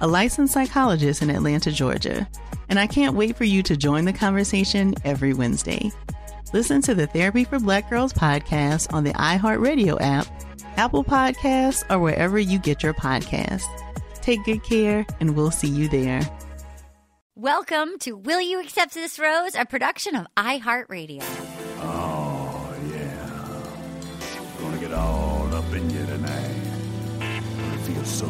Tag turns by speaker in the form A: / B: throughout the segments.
A: a licensed psychologist in Atlanta, Georgia, and I can't wait for you to join the conversation every Wednesday. Listen to the Therapy for Black Girls podcast on the iHeartRadio app, Apple Podcasts, or wherever you get your podcasts. Take good care, and we'll see you there.
B: Welcome to Will You Accept This Rose, a production of iHeartRadio.
C: Oh, yeah. Gonna get all up in you tonight. It feels so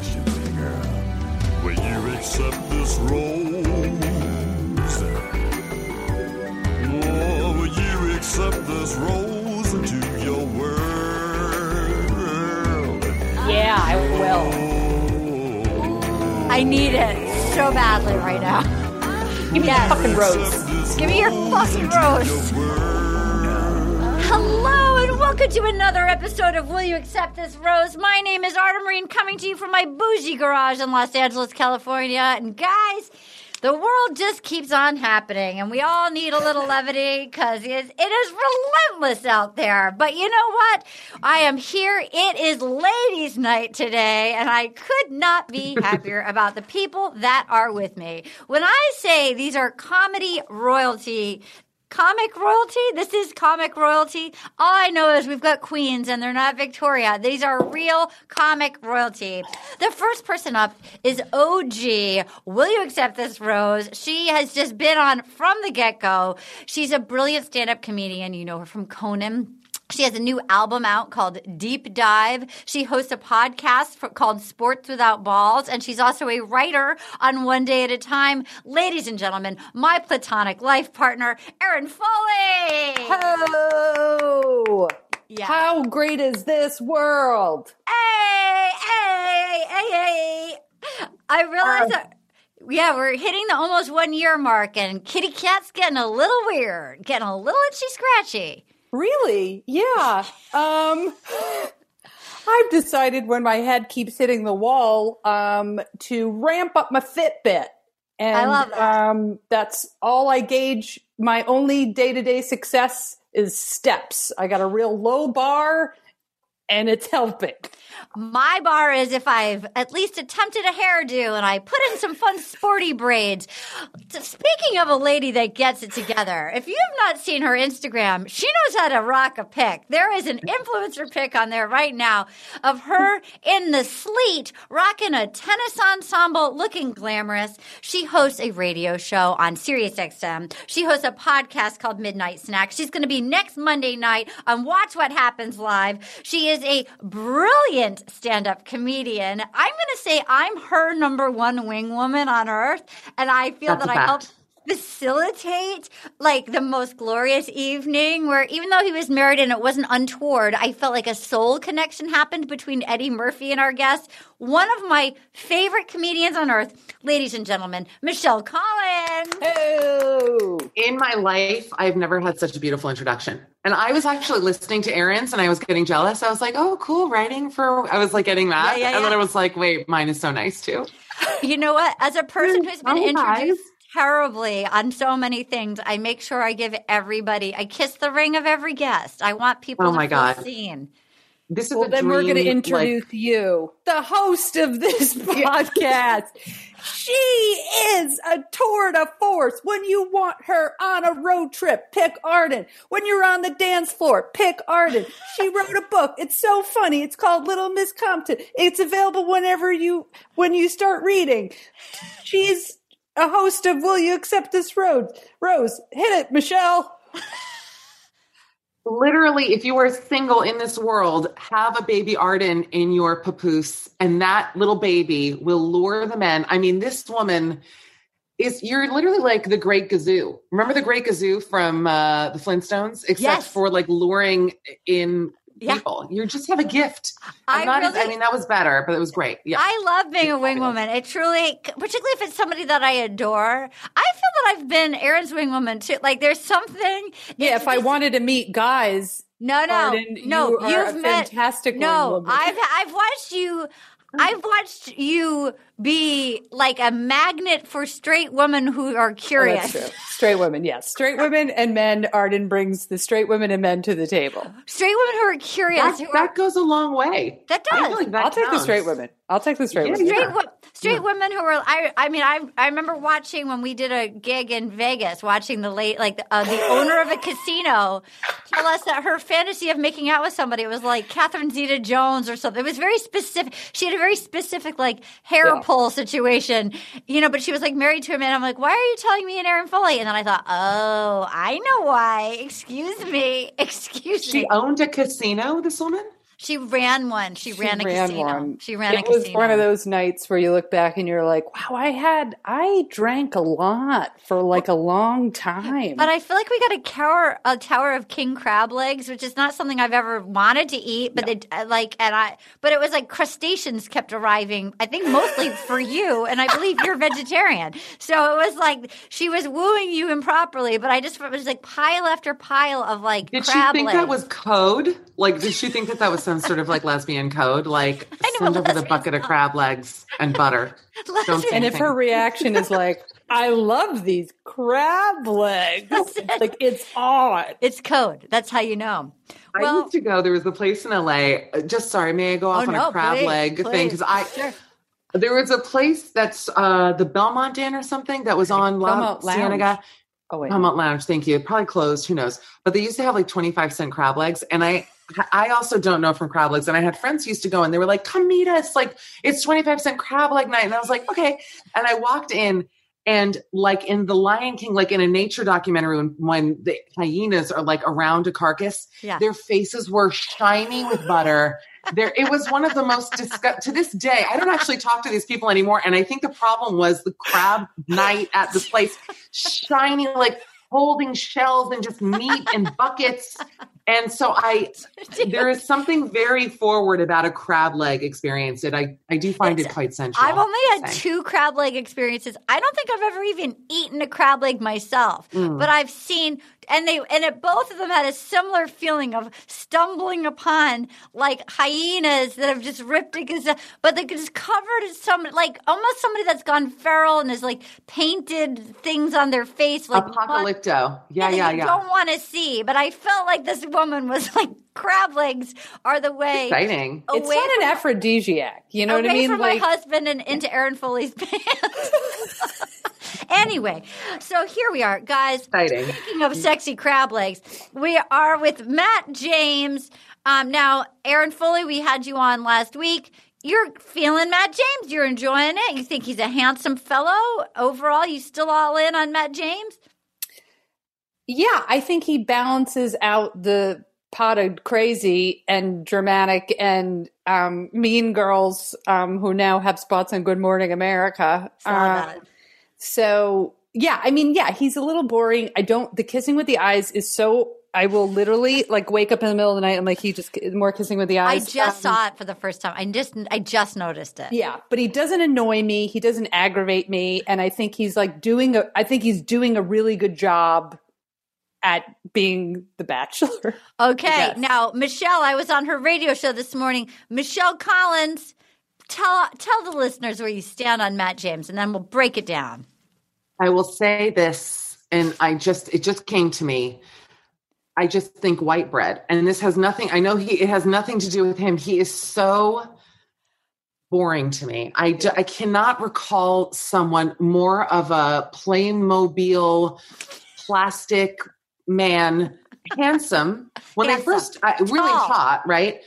C: question for girl. Will you accept this rose? Oh, will you accept this rose into your world?
B: Yeah, I will. I need it so badly right now.
D: Give me
B: Yes.
D: your fucking rose.
B: Give me your fucking rose. Hello and welcome to another episode of Will You Accept This Rose? My name is Arden Myrin coming to you from my bougie garage in Los Angeles, California. And guys, the world just keeps on happening and we all need a little levity because it is, it is relentless out there. But you know what? I am here. It is ladies night today and I could not be happier about the people that are with me. When I say these are comedy royalty, comic royalty. This is comic royalty. All I know is we've got queens and they're not Victoria. These are real comic royalty. The first person up is OG. Will you accept this, Rose? She has just been on from the get go. She's a brilliant stand up comedian. You know her from Conan. She has a new album out called Deep Dive. She hosts a podcast for, called Sports Without Balls, and she's also a writer on One Day at a Time. Ladies and gentlemen, my platonic life partner, Erin Foley.
D: Oh,
B: Yeah.
D: how great is this world?
B: Hey, hey, hey, hey. I realize
D: Um,
B: that. Yeah, we're hitting the almost one year mark, and Kitty Cat's getting a little weird, getting a little itchy scratchy.
D: Really? Yeah. Um, I've decided when my head keeps hitting the wall um, to ramp up my Fitbit. And
B: I love that.
D: Um, that's all I gauge. My only day to day success is steps. I got a real low bar and it's helping.
B: My bar is if I've at least attempted a hairdo and I put in some fun sporty braids. Speaking of a lady that gets it together, if you have not seen her Instagram, she knows how to rock a pic. There is an influencer pic on there right now of her in the sleet rocking a tennis ensemble looking glamorous. She hosts a radio show on SiriusXM. She hosts a podcast called Midnight Snack. She's going to be next Monday night on Watch What Happens Live. She is a brilliant stand up comedian. I'm going to say I'm her number one wing woman on earth. And I feel
E: That's
B: that I helped. Facilitate like the most glorious evening where even though he was married and it wasn't untoward, I felt like a soul connection happened between Eddie Murphy and our guest. One of my favorite comedians on earth, ladies and gentlemen, Michelle Collins.
E: In my life, I've never had such a beautiful introduction. And I was actually listening to Erin's and I was getting jealous. I was like, oh, cool, writing for, I was like getting that.
B: Yeah, yeah,
E: and then. I was like, wait, mine is so nice too.
B: You know what? As a person who's been
E: Oh,
B: introduced terribly on so many things. I make sure I give everybody. I kiss the ring of every guest. I want people
E: Oh
B: to
E: my
B: feel
E: God.
B: seen.
E: This is
D: Well,
E: a
D: then we're going to introduce
E: like-
D: you, the host of this podcast. she is a tour de force. When you want her on a road trip, pick Arden. When you're on the dance floor, pick Arden. She wrote a book. It's so funny. It's called Little Miss Compton. It's available whenever you when you start reading. She's a host of Will You Accept This Road? Rose, hit it, Michelle.
E: literally, if you are single in this world, have a baby Arden in your papoose, and that little baby will lure the men. I mean, this woman is you're literally like the Great Gazoo. Remember the Great Gazoo from uh, the Flintstones? Except
B: Yes.
E: for like luring in
B: Yeah.
E: people. You just have a gift.
B: I
E: I'm not as- I mean, that was better, but it was great. Yeah.
B: I love being a wing woman. It truly, particularly if it's somebody that I adore. I feel that I've been Erin's wing woman too. Like there's something.
D: Yeah, if I wanted to meet guys,
B: No, no,
D: Arden,
B: no.
D: you are
B: You've
D: a
B: met
D: fantastic
B: No,
D: wing.
B: I've I've watched you. I've watched you be like a magnet for straight women who are
D: Oh,
B: curious.
D: that's true. Straight women, yes. Straight women and men. Arden brings the straight women and men to the table.
B: straight women who are curious.
E: that,
B: who are-
E: goes a long way.
B: that
E: I
B: does.
E: feel like that
D: I'll take the straight women. I'll take the straight
E: Yeah,
D: women.
B: straight wo- straight women who were I I mean I I remember watching when we did a gig in Vegas watching the late like uh, the owner of a casino tell us that her fantasy of making out with somebody was like Catherine Zeta Jones or something. It was very specific. She had a very specific like hair Pull situation, you know. But she was like married to a man. I'm like, why are you telling me and Erin Foley? And then I thought, oh, I know why. Excuse me. Excuse
E: She
B: me.
E: She owned a casino, this woman?
B: She ran one. She,
D: She
B: ran a
D: ran
B: casino.
D: one.
B: She ran
D: it
B: a
D: was one of those nights where you look back and you're like, wow, I had, I drank a lot for like a long time.
B: But I feel like we got a tower, a tower of king crab legs, which is not something I've ever wanted to eat. But it, uh, like, and I, but it was like crustaceans kept arriving. I think mostly for you, and I believe you're vegetarian. So it was like she was wooing you improperly. But I just it was like pile after pile of like
E: Did she
B: crab
E: think
B: legs.
E: that was code? Like, did she think that that was some sort of like lesbian code? Like,
B: I know
E: send over the
B: lesbians
E: bucket of crab legs and butter. Don't say
D: and if her reaction is like, I love these crab legs, it's like it's on.
B: It's code. That's how you know.
E: I
B: Well,
E: used to go. There was a place in LA. uh, Just sorry, may I go off
B: Oh,
E: on
B: no,
E: a crab
B: please,
E: leg thing? Because I
B: Sure.
E: there was a place that's uh the Belmont Inn or something that was on La
D: Belmont
E: Cienega.
D: Oh wait,
E: Belmont Lounge, thank you. Probably closed, who knows? But they used to have like 25 cent crab legs. And I I also don't know from crab legs. And I had friends who used to go and they were like, come meet us. Like it's 25 cent crab leg night. And I was like, okay. And I walked in and like in the Lion King, like in a nature documentary, when, when the hyenas are like around a carcass,
B: Yeah.
E: their faces were shiny with butter. There, it was one of the most disgust. To this day, I don't actually talk to these people anymore, and I think the problem was the crab night at this place, shiny like holding shells and just meat in buckets. And so I, there is something very forward about a crab leg experience that I, I do find it quite sensual.
B: I've only had two crab leg experiences. I don't think I've ever even eaten a crab leg myself,
E: Mm.
B: but I've seen and they and it, both of them had a similar feeling of stumbling upon like hyenas that have just ripped a gazelle, but they're just covered in some like almost somebody that's gone feral and has like painted things on their face like mud-
E: Apocalypto. Yeah,
B: that
E: yeah,
B: you
E: yeah.
B: don't want to see. But I felt like this woman was like crab legs are the way
E: Exciting.
D: it's
B: away
D: not
B: from-
D: an aphrodisiac. You know
B: away
D: what I mean?
B: from
D: Like,
B: my husband and into Erin Foley's pants. anyway, so here we are, guys.
E: Exciting.
B: Speaking of sexy crab legs, we are with Matt James. Um, now, Erin Foley, we had you on last week. You're feeling Matt James. You're enjoying it. You think he's a handsome fellow. Overall, you still all in on Matt James?
D: yeah, I think he balances out the potted crazy and dramatic and um, mean girls um, who now have spots on Good Morning America.
B: Saw
D: Uh,
B: that.
D: So yeah, I mean, yeah, he's a little boring. I don't. The kissing with the eyes is so. I will literally like wake up in the middle of the night. I'm like, he just more kissing with the eyes.
B: I just
D: Um,
B: saw it for the first time. I just, I just noticed it.
D: Yeah, but he doesn't annoy me. He doesn't aggravate me, and I think he's like doing a. I think he's doing a really good job at being the Bachelor.
B: Okay. Now, Michelle, I was on her radio show this morning. Michelle Collins, tell tell the listeners where you stand on Matt James, and then we'll break it down.
E: I will say this, and I just it just came to me. I just think white bread, and this has nothing. I know he it has nothing to do with him. He is so boring to me. I I cannot recall someone more of a Playmobil plastic man, handsome when
B: Handsome.
E: first uh, really
B: Tall.
E: hot, right?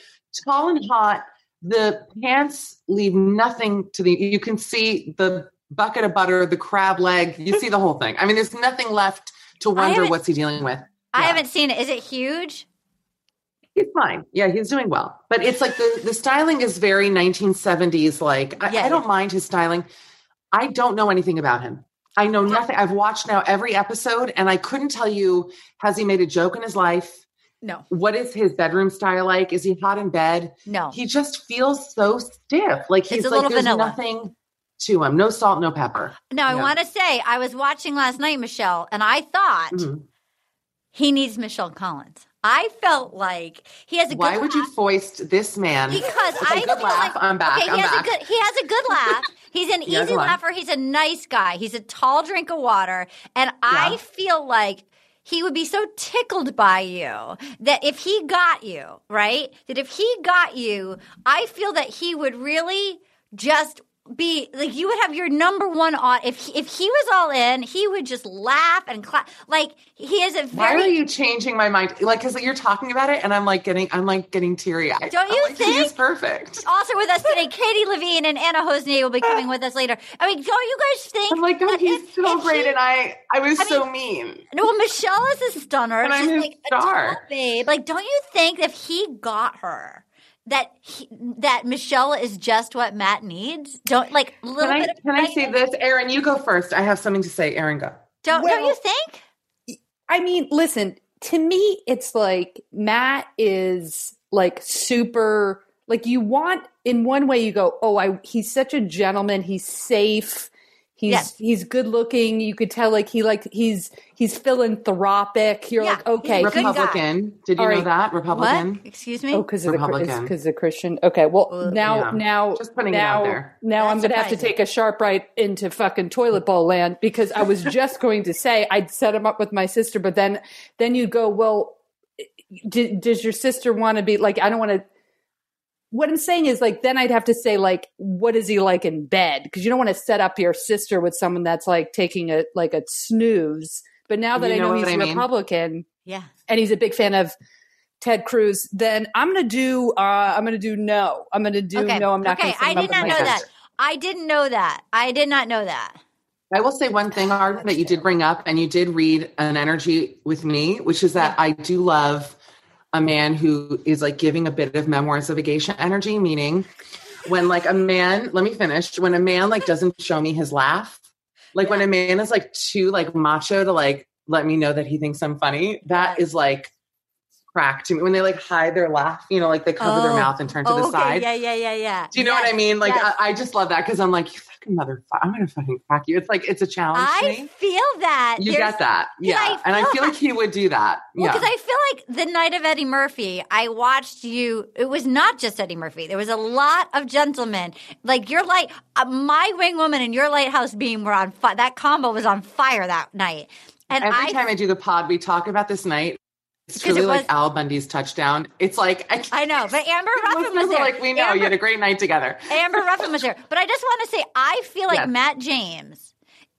E: Tall and hot. The pants leave nothing to the. You can see the bucket of butter, the crab leg. You see the whole thing. I mean, there's nothing left to wonder what's he dealing with.
B: I haven't seen it. Is it huge?
E: He's fine. Yeah, he's doing well. But it's like the, the styling is very 1970s. Like, I,
B: Yeah,
E: I don't mind his styling. I don't know anything about him. I know nothing. I've watched now every episode and I couldn't tell you has he made a joke in his life?
B: No.
E: What is his bedroom style like? Is he hot in bed?
B: No.
E: He just feels so stiff. Like he's like
B: little
E: there's
B: vanilla.
E: nothing to him. No salt, no pepper.
B: Now, I
E: Yeah.
B: want to say, I was watching last night, Michelle, and I thought
E: Mhm.
B: he needs Michelle Collins. I felt like he has a good laugh.
E: Why would you foist this man?
B: because I
E: good
B: feel
E: laugh.
B: like
E: I'm back.
B: Okay,
E: I'm
B: he has
E: back.
B: a good he has a good laugh. He's an
E: He
B: easy
E: laugh.
B: laugher. He's a nice guy. He's a tall drink of water, and I feel like he would be so tickled by you that if he got you right, that if he got you, I feel that he would really just be like you would have your number one on if he, if he was all in he would just laugh and clap like he is a
E: Why
B: very
E: are you changing my mind? Like, because you're talking about it, and I'm like getting, I'm like getting teary eyed.
B: Don't you think?
E: He's perfect.
B: Also with us today, Katie Levine and Anna Hossnieh will be coming with us later. I mean, don't you guys think?
E: I'm like, oh, he's
B: if-
E: so
B: if
E: great,
B: he-
E: and I, I was
B: I
E: so
B: mean,
E: mean.
B: No, Michelle is a stunner.
E: And I'm
B: She's
E: his
B: like a
E: star.
B: babe. Like, don't you think if he got her, that he, that Michelle is just what Matt needs? Don't like a
E: Can
B: little
E: I,
B: bit of
E: can I say this, Erin? You go first. I have something to say. Erin, go.
B: Don't don't you think?
D: I mean, listen, to me, it's like Matt is like super, like you want, in one way, you go, oh, I, he's such a gentleman. He's safe. He's,
B: Yes.
D: he's good looking. You could tell like he like he's he's philanthropic. You're
B: Yeah,
D: like okay,
B: he's a good guy.
E: Republican. Did you
D: All
E: know
D: right.
E: that? Republican.
B: What? Excuse me.
D: Oh, because of the
E: Republican.
D: because the Christian. Okay, well now
E: Yeah.
D: now
E: Just putting it
D: now
E: out there.
D: now I'm gonna have to take a sharp right into fucking toilet bowl land because I was just going to say I'd set him up with my sister, but then then you go well. d does your sister want to be like? I don't want to. What I'm saying is like then I'd have to say like what is he like in bed because you don't want to set up your sister with someone that's like taking a like a snooze. But now that
E: You
D: I
E: know
D: know, he's
E: I mean?
D: Republican,
B: Yeah.
D: and he's a big fan of Ted Cruz, then I'm gonna do uh I'm gonna do no. I'm gonna do
B: Okay.
D: no, I'm not
B: okay.
D: gonna
B: I did not
D: my
B: know that. I didn't know that. I did not know that.
E: I will say one thing, Arden, that you did bring up, and you did read an energy with me, which is that I do love a man who is like giving a bit of memoirs of a geisha energy, meaning when like a man, let me finish, when a man like doesn't show me his laugh, like when a man is like too like macho to like let me know that he thinks I'm funny, that is like crack to me. When they like hide their laugh, you know, like they cover their
B: Oh.
E: mouth and turn to
B: Oh,
E: the
B: okay.
E: side.
B: Yeah, yeah, yeah, yeah.
E: Do you know what I mean? Like
B: yes.
E: I, I just love that because I'm like, fucking motherfucker, I'm gonna fucking crack you. It's like it's a challenge
B: I
E: me.
B: feel that.
E: You
B: There's-
E: get that, yeah.
B: I
E: and I
B: feel
E: feel like he would do that.
B: Well,
E: yeah.
B: because I feel like the night of Eddie Murphy, I watched you. It was not just Eddie Murphy. There was a lot of gentlemen. Like your light, uh, my wing woman and your lighthouse beam were on fire. That combo was on fire that night. And
E: Every
B: I,
E: time I do the pod, we talk about this night. It's truly
B: it
E: like Al Bundy's touchdown. It's like I,
B: I know, but Amber Ruffin was there.
E: like we know
B: Amber,
E: you had a great night together.
B: Amber Ruffin was there. But I just want to say, I feel like
E: Yes.
B: Matt James.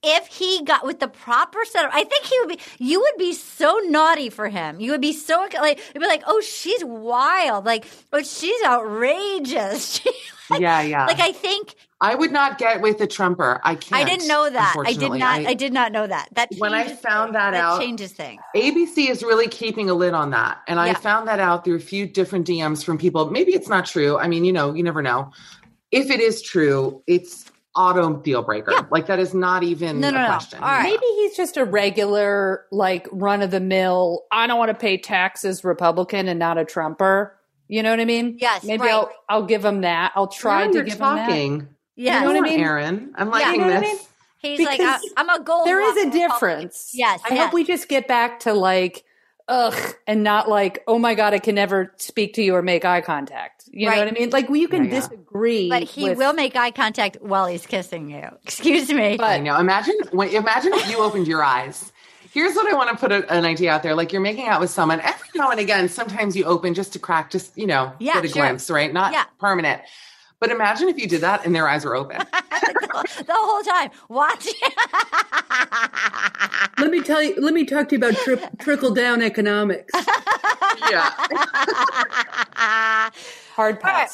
B: If he got with the proper setup, I think he would be. You would be so naughty for him. You would be so like. You'd be like, "Oh, she's wild. Like, oh, she's outrageous." She, like,
E: yeah, yeah.
B: like I think
E: I would not get with a Trumper. I can't.
B: I didn't know that. I did not. I, did not know that. That
E: When I found
B: things.
E: that out-
B: changes things.
E: ABC is really keeping a lid on that. And I found that out through a few different DMs from people. Maybe it's not true. I mean, you know, you never know. If it is true, it's auto deal breaker. Yeah. Like that is not even
B: No,
E: a
B: no, no.
E: question.
B: All right.
D: Maybe he's just a regular, like run of the mill. I don't want to pay taxes Republican and not a Trumper. You know what I mean?
B: Yes,
D: Maybe
B: right.
D: I'll I'll give him that. I'll try
E: Now
D: to
E: you're
D: give
E: talking.
D: him that.
B: Yeah,
D: You know what I mean?
E: Erin. I'm
B: Yeah.
E: liking
D: You know what I
E: this.
D: mean?
B: He's like, uh,
D: I,
B: I'm a gold.
D: There is a difference.
B: Yes,
D: I
B: yes.
D: hope we just get back to like ugh, and not like, oh my God, I can never speak to you or make eye contact. You know
B: Right.
D: what I mean? Like, well, you can
E: Yeah, yeah.
D: disagree.
B: But he
D: with-
B: will make eye contact while he's kissing you. Excuse me.
E: But I know. Imagine when, imagine if you opened your eyes. Here's what I want to put a, an idea out there. Like you're making out with someone every now and again. Sometimes you open just to crack, just you know,
B: Yeah,
E: get a
B: sure.
E: glimpse, right? Not
B: Yeah.
E: permanent. But imagine if you did that and their eyes were open.
B: the whole time. Watch.
D: Let me tell you. Let me talk to you about tri- trickle down economics.
E: yeah.
D: Hard pass.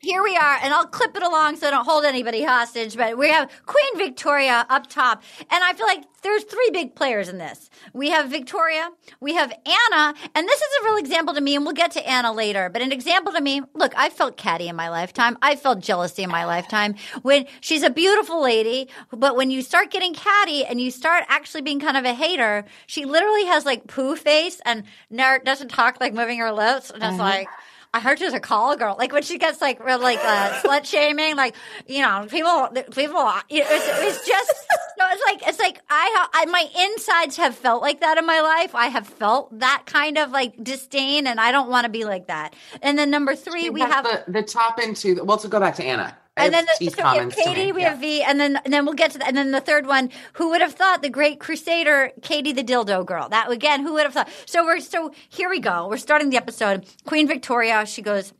B: Here we are, and I'll clip it along so I don't hold anybody hostage. But we have Queen Victoria up top, and I feel like there's three big players in this. We have Victoria, we have Anna, and this is a real example to me, and we'll get to Anna later. But an example to me, look, I felt catty in my lifetime. I felt jealousy in my lifetime. When she's a beautiful lady, but when you start getting catty and you start actually being kind of a hater, she literally has like poo face and doesn't talk like moving her lips, and it's mm-hmm. like. I heard she's a call girl. Like when she gets like real like uh, slut shaming, like you know, people, people. You know, it's, it's just no. It's like it's like I, ha- I, my insides have felt like that in my life. I have felt that kind of like disdain, and I don't want to be like that. And then number three, we have
E: the, the top into. Well, to go back to Anna.
B: And then the, so we have Katie, we
E: Yeah.
B: have V, and then and then we'll get to that. And then the third one, who would have thought the great crusader, Katie the dildo girl? That again, who would have thought? So we're so here we go. We're starting the episode. Queen Victoria, she goes.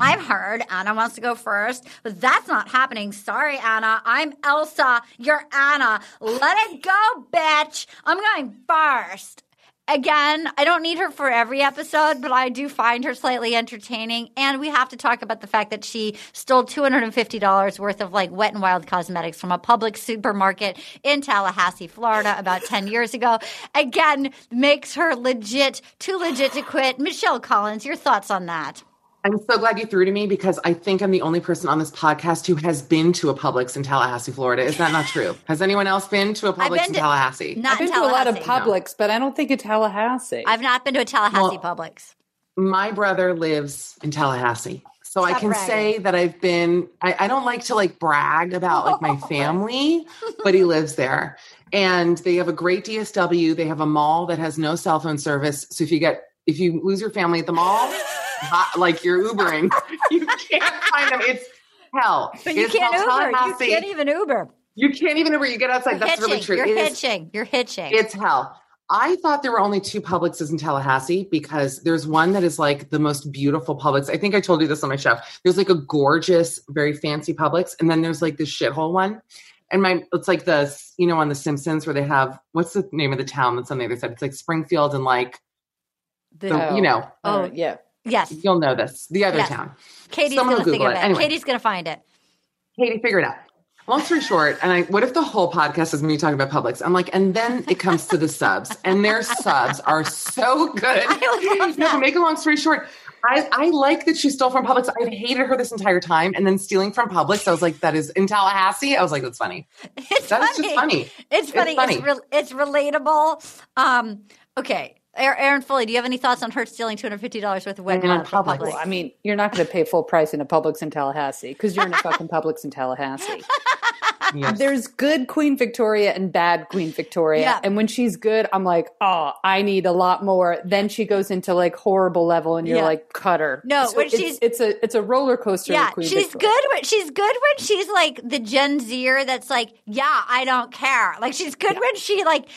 B: I've heard Anna wants to go first, but that's not happening. Sorry, Anna. I'm Elsa. You're Anna. Let it go, bitch. I'm going first. Again, I don't need her for every episode, but I do find her slightly entertaining. And we have to talk about the fact that she stole $250 worth of like wet and wild cosmetics from a public supermarket in Tallahassee, Florida about 10 years ago. Again, makes her legit, too legit to quit. Michelle Collins, your thoughts on that?
E: I'm so glad you threw to me because I think I'm the only person on this podcast who has been to a Publix in Tallahassee, Florida. Is that not true? Has anyone else been to a Publix
B: been
E: in
B: to-
E: Tallahassee?
B: Not
D: I've been
B: in
D: to a lot of
B: Tallahassee.
D: Publix, but I don't think in Tallahassee.
B: I've not been to a Tallahassee
E: Well,
B: Publix.
E: My brother lives in Tallahassee. So I can
B: bragging.
E: say that I've been I, I don't like to like brag about like my family, but he lives there. And they have a great DSW. They have a mall that has no cell phone service. So if you get if you lose your family at the mall, hot- like you're Ubering, you can't find them. It's hell.
B: But you
E: It's
B: can't
E: called
B: Uber. You can't even Uber.
E: You can't even Uber. You get outside.
B: You're
E: That's
B: hitching.
E: really true.
B: You're
E: It is-
B: hitching. You're hitching.
E: it's hell. I thought there were only two Publixes in Tallahassee because there's one that is like the most beautiful Publix. I think I told you this on my show. There's like a gorgeous, very fancy Publix, and then there's like this shithole one. And my, it's like the, you know, on The Simpsons where they have what's the name of the town that's on the other side? It's like Springfield and like,
B: The-
E: the, you know,
D: Oh, yeah.
B: Yes.
E: you'll know this. The other
B: Yes.
E: town.
B: Katie's
E: Someone
B: going to
E: will Google it.
B: it.
E: Anyway.
B: Katie's going to find it.
E: Katie, figure it out. Long story short, and I, what if the whole podcast is me talking about Publix? I'm like, and then it comes to the subs, and their subs are so good.
B: I love
E: No,
B: that.
E: to make a long story short, I, I like that she stole from Publix. I've hated her this entire time, and then stealing from Publix, I was like, that is in Tallahassee. I was like, that's funny.
B: It's
E: That is
B: funny.
E: just funny.
B: It's funny. It's,
E: funny.
B: re- it's relatable. Um, okay. Erin Erin Foley, do you have any thoughts on her stealing two hundred fifty dollars worth of wet
E: And on Publix.
B: Publix?
D: Well, I mean, you're not going to pay full price in a Publix in Tallahassee because you're in a fucking Publix in Tallahassee.
E: Yes.
D: There's good Queen Victoria and bad Queen Victoria.
B: Yeah.
D: And when she's good, I'm like, oh, I need a lot more. Then she goes into like horrible level and you're
B: Yeah.
D: like, cut her.
B: No, when
D: it's,
B: she's-
D: it's a it's a roller coaster.
B: Yeah,
D: Queen
B: she's
D: Victoria.
B: good when she's good when she's like the Gen Zer that's like, yeah, I don't care. Like she's good when she like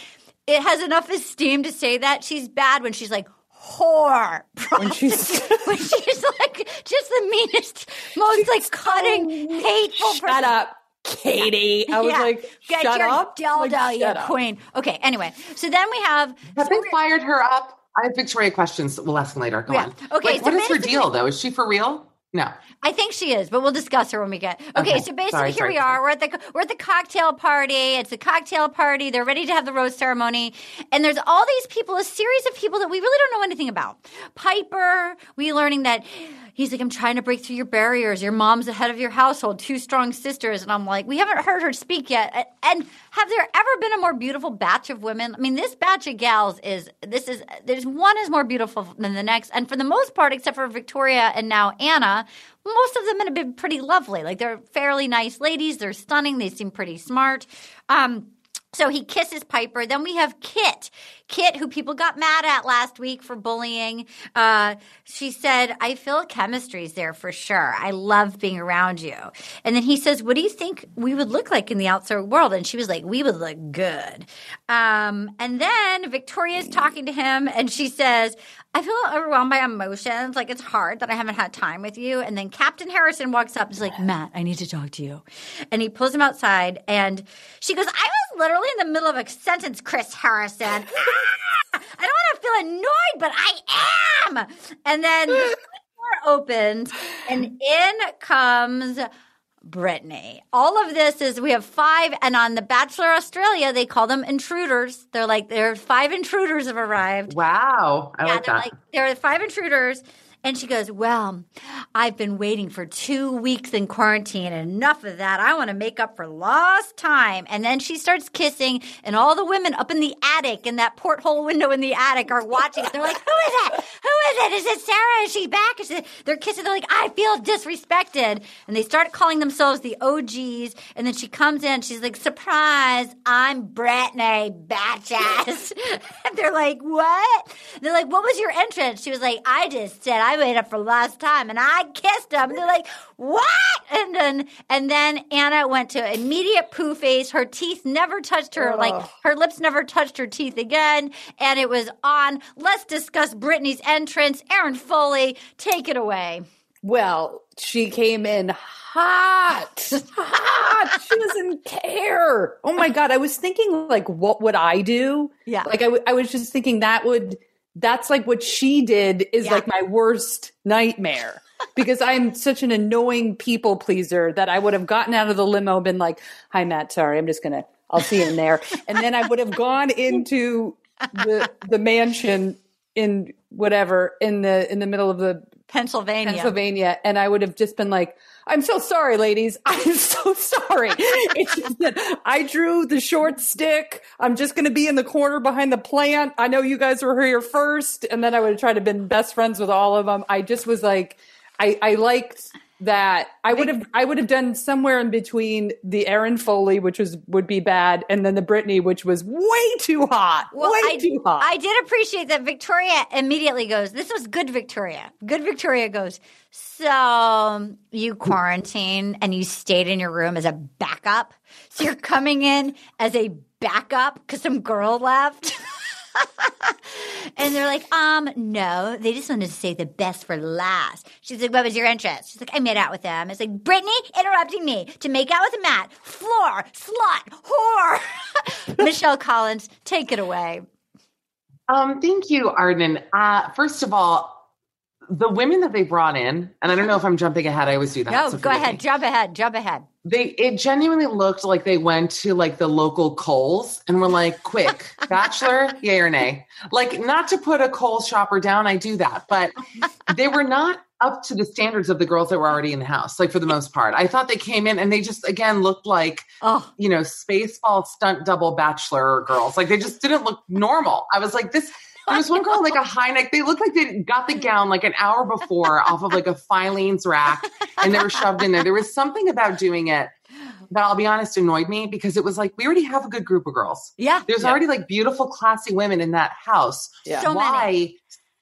B: it has enough esteem to say that. She's bad when she's like whore.
D: When she's-
B: prostitute, when she's like just the meanest, most like cutting, hateful.
D: Shut
B: person.
D: up, Katie. I was
B: Yeah.
D: like,
B: Get
D: shut
B: your
D: up.
B: dildo,
D: Like,
B: you
D: shut up.
B: queen. Okay, anyway, so then we have.
E: Have
B: so
E: they fired her up? I have Victoria questions. We'll ask them later. Go
B: Yeah.
E: on.
B: Okay,
E: Like,
B: so
E: what is her deal, though? Is she for real? No.
B: I think she is, but we'll discuss her when we get. Okay,
E: Okay.
B: so basically
E: Sorry,
B: here
E: sorry,
B: we are. We're at the we're at the cocktail party. It's a cocktail party. They're ready to have the rose ceremony, and there's all these people, a series of people that we really don't know anything about. Piper, we learning that he's like, I'm trying to break through your barriers. Your mom's the head of your household, two strong sisters, and I'm like, we haven't heard her speak yet. And have there ever been a more beautiful batch of women? I mean, this batch of gals is this is there's one is more beautiful than the next, and for the most part, except for Victoria and now Anna most of them have been pretty lovely. Like they're fairly nice ladies. They're stunning. They seem pretty smart. Um, So he kisses Piper. Then we have Kit. Kit, who people got mad at last week for bullying. Uh, she said, I feel chemistry's there for sure. I love being around you. And then he says, What do you think we would look like in the outside world? And she was like, We would look good. Um, and then Victoria's talking to him and she says, I feel overwhelmed by emotions. Like it's hard that I haven't had time with you. And then Captain Harrison walks up and is like, Matt, I need to talk to you. And he pulls him outside and she goes, I was literally in the middle of a sentence, Chris Harrison. I don't want to feel annoyed, but I am. And then the door opens and in comes Brittany. All of this is we have five, and on the Bachelor Australia, they call them intruders. They're like there are five intruders have arrived.
E: Wow, I
B: yeah,
E: like
B: they're
E: that.
B: like there are five intruders. And she goes, Well, I've been waiting for two weeks in quarantine. and Enough of that. I want to make up for lost time. And then she starts kissing, and all the women up in the attic, in that porthole window in the attic, are watching. They're like, Who is it? Who is it? Is it Sarah? Is she back? Is. They're kissing. They're like, I feel disrespected. And they start calling themselves the OGs. And then she comes in. She's like, Surprise, I'm Brittany Batches. and they're like, What? They're like, What was your entrance? She was like, I just said, I waited up for last time and I kissed him. And they're like, what? And then, and then Anna went to immediate poo face. Her teeth never touched her, like her lips never touched her teeth again. And it was on. Let's discuss Brittany's entrance. Erin Foley, take it away.
D: Well, she came in hot, hot. She doesn't care. Oh my god! I was thinking, like, what would I do?
B: Yeah.
D: Like, I, w- I was just thinking that would. That's like what she did is
B: Yeah.
D: like my worst nightmare because I'm such an annoying people pleaser that I would have gotten out of the limo, been like, "Hi, Matt. Sorry, I'm just gonna. I'll see you in there," and then I would have gone into the the mansion in whatever in the in the middle of the
B: Pennsylvania.
D: Pennsylvania, and I would have just been like, "I'm so sorry, ladies. I'm so sorry. It's just that I drew the short stick. I'm just going to be in the corner behind the plant. I know you guys were here first, and then I would have tried to been best friends with all of them. I just was like, I, I liked that. I would have, I would have done somewhere in between the Erin Foley, which was would be bad, and then the Brittany, which was way too hot,
B: Well,
D: way
B: I,
D: too hot.
B: I did appreciate that Victoria immediately goes, This was good, Victoria. Good Victoria goes, So you quarantine and you stayed in your room as a backup. So you're coming in as a backup because some girl left. and they're like, um, no, they just wanted to say the best for last. She's like, what was your interest? She's like, I made out with them. It's like, Brittany interrupting me to make out with Matt. Floor, slut, whore. Michelle Collins, take it away.
E: Um, thank you, Arden. Uh, first of all, the women that they brought in, and I don't know if I'm jumping ahead. I always do that.
B: No,
E: so
B: go ahead.
E: me.
B: Jump ahead. Jump ahead.
E: They it genuinely looked like they went to like the local Kohl's and were like, "Quick, bachelor, yay or nay?" Like, not to put a Kohl's shopper down, I do that, but they were not up to the standards of the girls that were already in the house. Like for the most part, I thought they came in and they just again looked like
B: Oh,
E: you know spaceball stunt double bachelor girls. Like they just didn't look normal. I was like, this. There was one girl like a high neck. They looked like they got the gown like an hour before off of like a Filene's rack, and they were shoved in there. There was something about doing it that I'll be honest annoyed me because it was like we already have a good group of girls.
B: yeah.
E: There's already like beautiful, classy women in that house.
D: Yeah.
B: So
E: Why
B: many.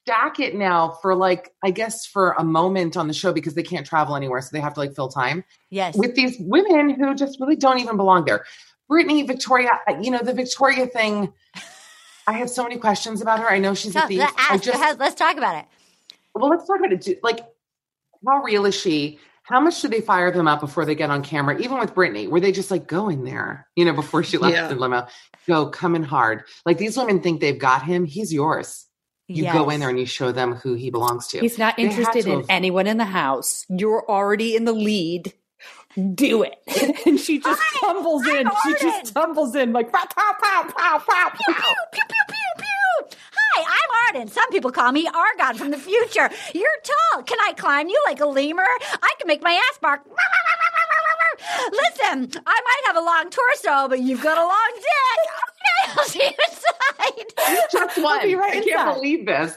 E: stack it now for like I guess for a moment on the show because they can't travel anywhere, so they have to like fill time
B: Yes.
E: with these women who just really don't even belong there. Brittany, Victoria, you know, the Victoria thing, I have so many questions about her. I know she's
B: So,
E: a thief.
B: let-
E: I
B: ask-
E: just,
B: let's- let's talk about it.
E: well, let's talk about it. Like, how real is she? How much do they fire them up before they get on camera? Even with Brittany, were they just like go in there, you know, before she left
D: Yeah.
E: the limo, go coming hard? Like these women think they've got him. He's yours. You go in there and you show them who he belongs to.
D: He's not interested
E: to
D: in
E: have-
D: anyone in the house. You're already in the lead. Do it. and she just tumbles in. She just tumbles in like pow, pow, pow, pow, pow,
B: Pew,
D: pow.
B: pew, pew, pew, pew. Hi, I'm Arden. Some people call me Argon from the future. You're tall. Can I climb you like a lemur? I can make my ass bark. Listen, I might have a long torso, but you've got a long dick. I'll see you inside.
E: just one.
D: be right
E: I
D: inside.
E: can't believe this.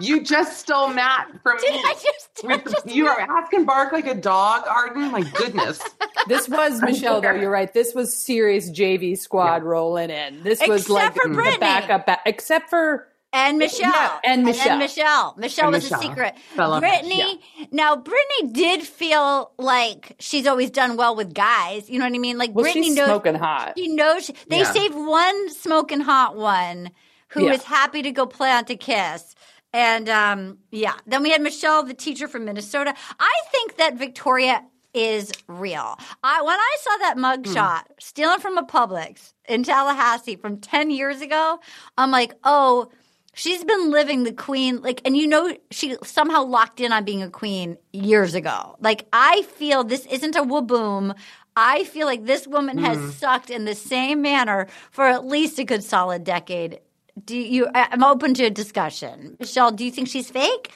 E: You just stole Matt from
B: Did
E: me.
B: I just,
E: With-
B: just
E: you are asking bark like a dog, Arden. My goodness.
D: This was Michelle, though. You're right. This was serious JV squad rolling in. This was
B: Except
D: like
B: for
D: the
B: Brittany.
D: backup, ba- except for
B: and Michelle.
D: Yeah, and Michelle.
B: Michelle. Michelle
E: And
B: was
E: Michelle.
B: a secret.
E: Fell on-
B: Brittany. Now, Brittany did feel like she's always done well with guys. You know what I mean? Like
D: well,
B: Brittany
D: she's
B: knows.
D: smoking hot.
B: She knows. They
E: Yeah.
B: saved one smoking hot one who
D: Yeah.
B: is happy to go play on to Kiss. And um, yeah, then we had Michelle, the teacher from Minnesota. I think that Victoria is real. I when I saw that mugshot stealing from a Publix in Tallahassee from 10 years ago, I'm like, "Oh, she's been living the queen like and you know she somehow locked in on being a queen years ago. Like I feel this isn't a waboom. I feel like this woman has sucked in the same manner for at least a good solid decade. Do you I- I'm open to a discussion. Michelle, do you think she's fake?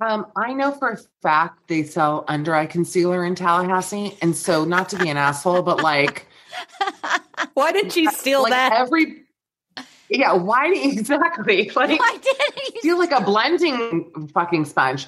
E: Um, I know for a fact they sell under eye concealer in Tallahassee. And so, not to be an asshole, but like,
D: Why did she steal
E: like
D: that?
E: every. Yeah, why exactly? Like,
B: Why didn't you
E: feel like a blending fucking sponge.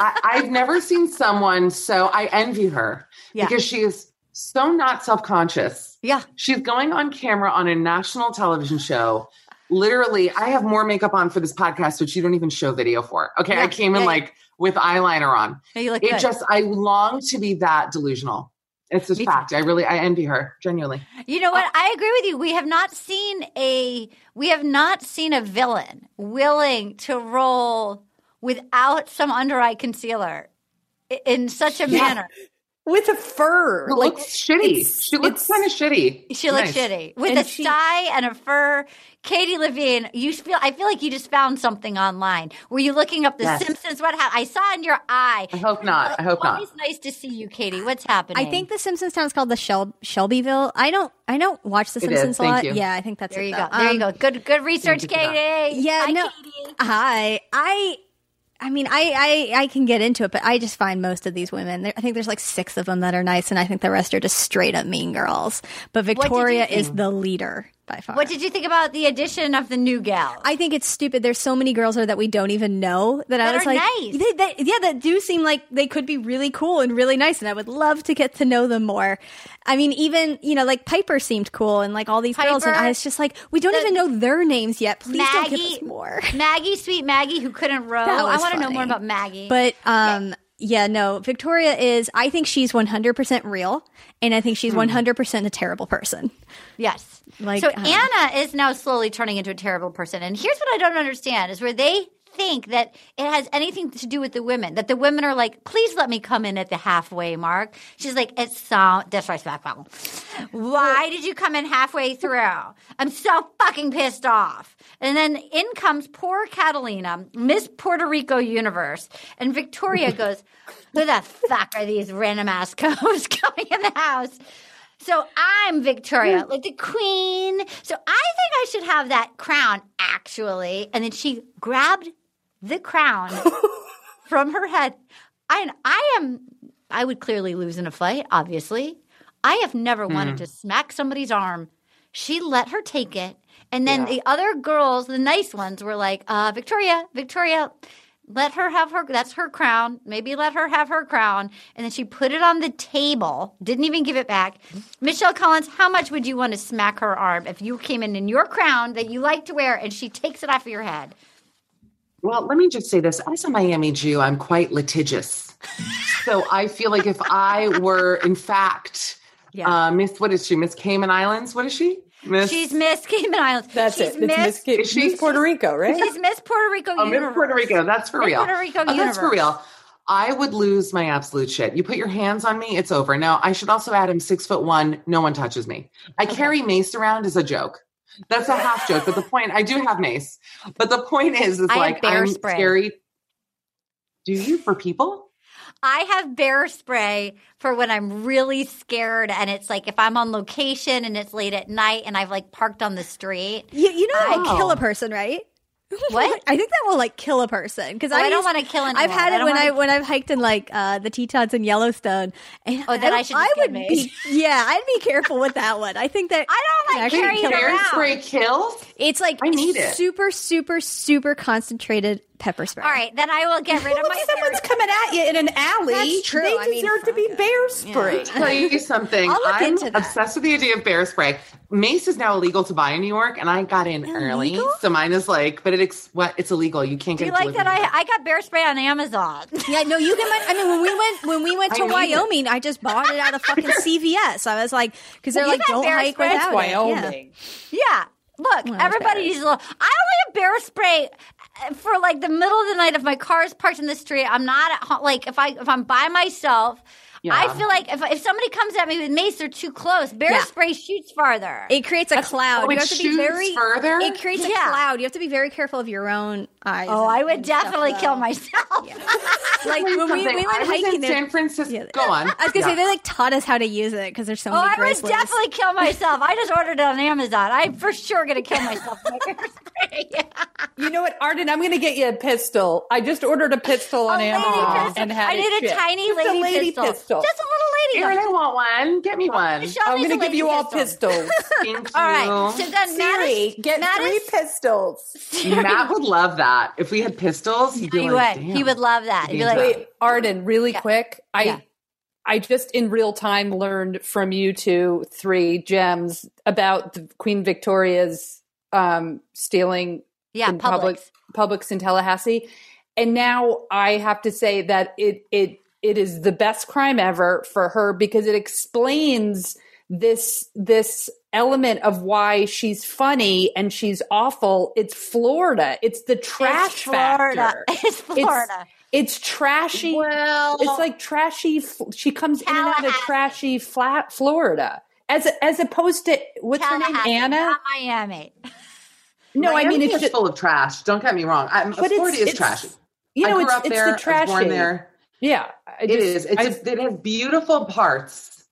E: I, I've never seen someone so I envy her
B: Yeah.
E: because she is so not self conscious.
B: Yeah.
E: She's going on camera on a national television show. Literally, I have more makeup on for this podcast, which you don't even show video for. Okay,
B: Yeah,
E: I came in
B: yeah,
E: like with eyeliner on.
B: No, you look
E: It
B: good.
E: just, I long to be that delusional. It's a
B: Me too.
E: fact. I really, I envy her genuinely.
B: You know what? Uh, I agree with you. We have not seen a we have not seen a villain willing to roll without some under eye concealer in such a manner.
D: With a fur.
E: It
D: like
E: looks shitty.
D: it's-
E: She looks kind of shitty.
B: She looks
E: Nice.
B: shitty with
D: And
B: a
D: she-
B: tie and a fur. Katie Levine, you feel I feel like you just found something online. Were you looking up The
E: Yes.
B: Simpsons? What happened? I saw in your eye.
E: I hope not. I hope not.
B: Always nice to see you, Katie. What's happening?
F: I think the Simpsons town is called the Shel- Shelbyville. I don't I don't watch the Simpsons a lot.
E: you.
F: Yeah, I think that's
B: there
F: it,
B: you
F: though.
B: go. There you
F: Um,
B: go. Good good research,
E: you for that.
B: Katie.
F: Yeah,
B: Hi,
F: no.
B: Katie.
F: Hi. I I mean, I, I I can get into it, but I just find most of these women. I think there's like six of them that are nice, and I think the rest are just straight up mean girls. But Victoria is the leader by far.
B: What did you think about the addition of the new gal?
F: I think it's stupid. There's so many girls there that we don't even know that, I was like,
B: nice.
F: they, they, yeah, that do seem like they could be really cool and really nice, and I would love to get to know them more. I mean, even you know, like Piper seemed cool, and like all these girls, and
B: Piper,
F: I was just like, we don't even know their names yet. Please don't give
B: Maggie,
F: us more.
B: Maggie, sweet Maggie, who couldn't row. I want to know more about Maggie.
F: But um, yeah, no, Victoria is. I think she's 100 percent real, and I think she's 100 percent a terrible person.
B: yes,
F: Like,
B: so
F: uh,
B: Anna is now slowly turning into a terrible person. And here's what I don't understand: is where they think that it has anything to do with the women. That the women are like, please let me come in at the halfway mark. She's like, it's so disrespectful. Why did you come in halfway through? I'm so fucking pissed off. And then in comes poor Catalina, Miss Puerto Rico Universe, and Victoria goes, "Who the fuck are these random ass cows coming in the house?" So I'm Victoria, mm. like the queen. So I think I should have that crown, actually. And then she grabbed the crown from her head. I, I am, I would clearly lose in a fight, obviously. I have never wanted to smack somebody's arm. She let her take it. And then the other girls, the nice ones, were like, uh, Victoria, Victoria, let her have her, that's her crown. Maybe let her have her crown. And then she put it on the table, didn't even give it back. Michelle Collins, how much would you want to smack her arm if you came in in your crown that you like to wear and she takes it off of your head?
E: Well, let me just say this. As a Miami Jew, I'm quite litigious. so I feel like if I were, in fact,
B: Yeah.
E: uh, Miss, what is she? Miss Cayman Islands? What is she? Miss,
B: She's Miss Cayman Islands.
D: That's
B: She's
D: it. It's Miss, Ca-
E: Is she-
D: Miss Puerto Rico, right?
B: She's Miss Puerto Rico
E: oh, Miss Puerto Rico. That's for
B: Miss
E: real.
B: Puerto Rico
E: oh, that's for real. I would lose my absolute shit. You put your hands on me, it's over. Now, I should also add I'm six foot one. No one touches me. I carry mace around as a joke. That's a half joke, but the point I do have mace. But the point is, is
B: I
E: like I'm
B: spray.
E: scary. Do you for people?
B: I have bear spray for when I'm really scared, and it's like if I'm on location and it's late at night and I've like parked on the street.
F: You, you know that will
E: Oh.
F: kill a oh. person, right?
B: What?
F: I think that will like kill a person because
B: Oh, I don't wanna kill anyone.
F: I've
B: had
F: it
B: don't
F: when I when I've hiked in like uh, the Tetons in Yellowstone. And
B: Oh, then I should just get
F: would
B: mace.
F: be yeah, I'd be careful with that one. I think that
B: I don't like
F: actually
B: carrying
F: kill
B: it
F: a
E: Bear
B: around.
E: spray kills?
F: It's like
E: I need it.
F: super, super, super concentrated pepper spray.
B: All right, then I will get rid of
D: Well,
B: my
D: if someone's coming at you in an alley,
F: That's true.
D: they
F: I mean,
D: deserve to be bear spray.
E: tell you something.
F: I'll look
E: I'm
F: into that.
E: obsessed with the idea of bear spray. Mace is now illegal to buy in New York, and I got in early, so mine is like, but it ex- what? It's illegal. You can't
B: Do
E: get.
B: you like that? I I got bear spray on Amazon.
F: Yeah, no, you can. I mean, when we went when we went
E: I
F: to
E: need it.
F: Wyoming, I just bought it out of fucking CVS. I was like, because they're
B: You
F: like, don't
B: bear
F: hike without
D: That's
F: it. Yeah.
D: Wyoming.
B: Yeah. Look,
F: Well,
B: everybody uses a little. I only have bear spray uh, for like the middle of the night if my car is parked in the street. I'm not at home. Like if I if I'm by myself, I feel like if if somebody comes at me with mace, they're too close. Bear
F: Yeah.
B: spray shoots farther.
F: It creates a cloud.
E: oh,
F: you
E: it
F: have to be very
E: further?
F: It creates a cloud. You have to be very careful of your own eyes.
B: oh,
F: and-
B: I would
F: and stuff,
B: definitely kill
F: though.
B: myself.
F: Like when we, we went
E: I was
F: hiking
E: in. San Francisco.
F: Yeah.
E: Go on.
F: I was gonna
E: Yeah.
F: say they like taught us how to use it because there's so many.
B: Oh,
F: many
B: I would
F: grizzlies.
B: definitely kill myself. I just ordered it on Amazon. I'm for sure gonna kill myself. with my.
D: You know what, Arden? I'm going to get you a pistol. I just ordered a pistol on
B: A lady
D: Amazon
B: pistol.
D: and had
B: I need a
D: shipped.
B: tiny lady,
D: lady
B: pistol.
D: pistol.
B: Just a little lady.
E: Erin, I want one. Get me one.
B: Show
D: I'm going to give you
B: lady
D: all
B: pistol.
D: pistols.
E: Thank you.
B: All right. So then Matt is,
D: get
B: Matt
D: three
B: is,
D: pistols.
E: Matt would love that. If we had pistols, he'd be
B: he
E: like,
B: would.
E: Damn.
B: He would love that. He'd be like,
D: Wait, Arden, really
B: Yeah.
D: quick. I
B: Yeah.
D: I just in real time learned from you two three gems about the Queen Victoria's um, stealing
B: yeah,
D: in
B: Publix.
D: Publix in Tallahassee, and now I have to say that it it it is the best crime ever for her because it explains this this element of why she's funny and she's awful. It's Florida. It's the trash
B: It's Florida.
D: factor.
B: It's Florida.
D: It's trashy.
E: Well,
D: It's like trashy. She comes in and out of trashy flat Florida, as as opposed to what's her name, Anna.
B: Miami.
D: No, I mean it's
E: is
D: just
E: full of trash. Don't get me wrong. I,
D: But it's-
E: Florida is
D: it's-
E: trashy.
D: you know
E: I grew
D: it's
E: up
D: it's
E: there.
D: the
E: I was born there.
D: Yeah, I
E: It
D: just-
E: is. It's
D: I-
E: a, it has beautiful parts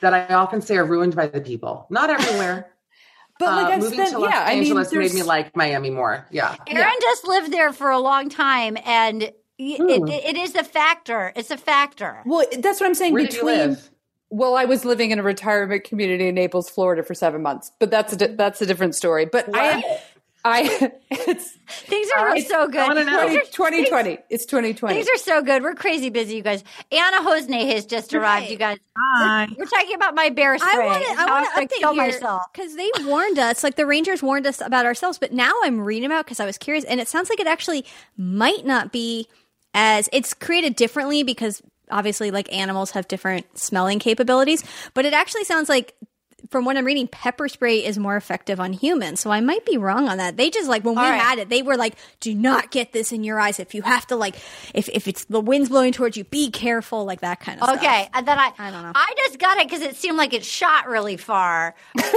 E: that I often say are ruined by the people. Not everywhere.
D: but
E: Uh,
D: like I've
E: moving
D: spent,
E: to Los
D: yeah, I mean,
E: Angeles made me like Miami more. Yeah.
B: Erin just lived there for a long time, and y- it, it is a factor. It's a factor.
D: Well, that's what I'm saying.
E: Where did you
D: between
E: live?
D: well, I was living in a retirement community in Naples, Florida, for seven months, but that's a di- that's a different story. But I, I, it's
B: Things are
D: it's
B: so good.
E: wanna know.
B: Things
D: 2020. It's 2020.
B: Things are so good. We're crazy busy, you guys. Anna Hossnieh has just arrived, you guys.
F: Hi.
B: We're talking about my bear spray.
F: I want to.
B: and
F: I
B: how
F: want
B: I'm gonna kill
F: update here
B: myself.
F: because they warned us. Like the Rangers warned us about ourselves, but now I'm reading about because I was curious, and it sounds like it actually might not be as it's created differently because obviously, like animals have different smelling capabilities. But it actually sounds like. From what I'm reading, pepper spray is more effective on humans. So I might be wrong on that. They just like when we
B: right.
F: had it, they were like, "Do not get this in your eyes. If you have to, like, if if it's the wind's blowing towards you, be careful." Like that kind of stuff.
B: Okay, and then I,
F: I don't know.
B: I just got it because it seemed like it shot really far.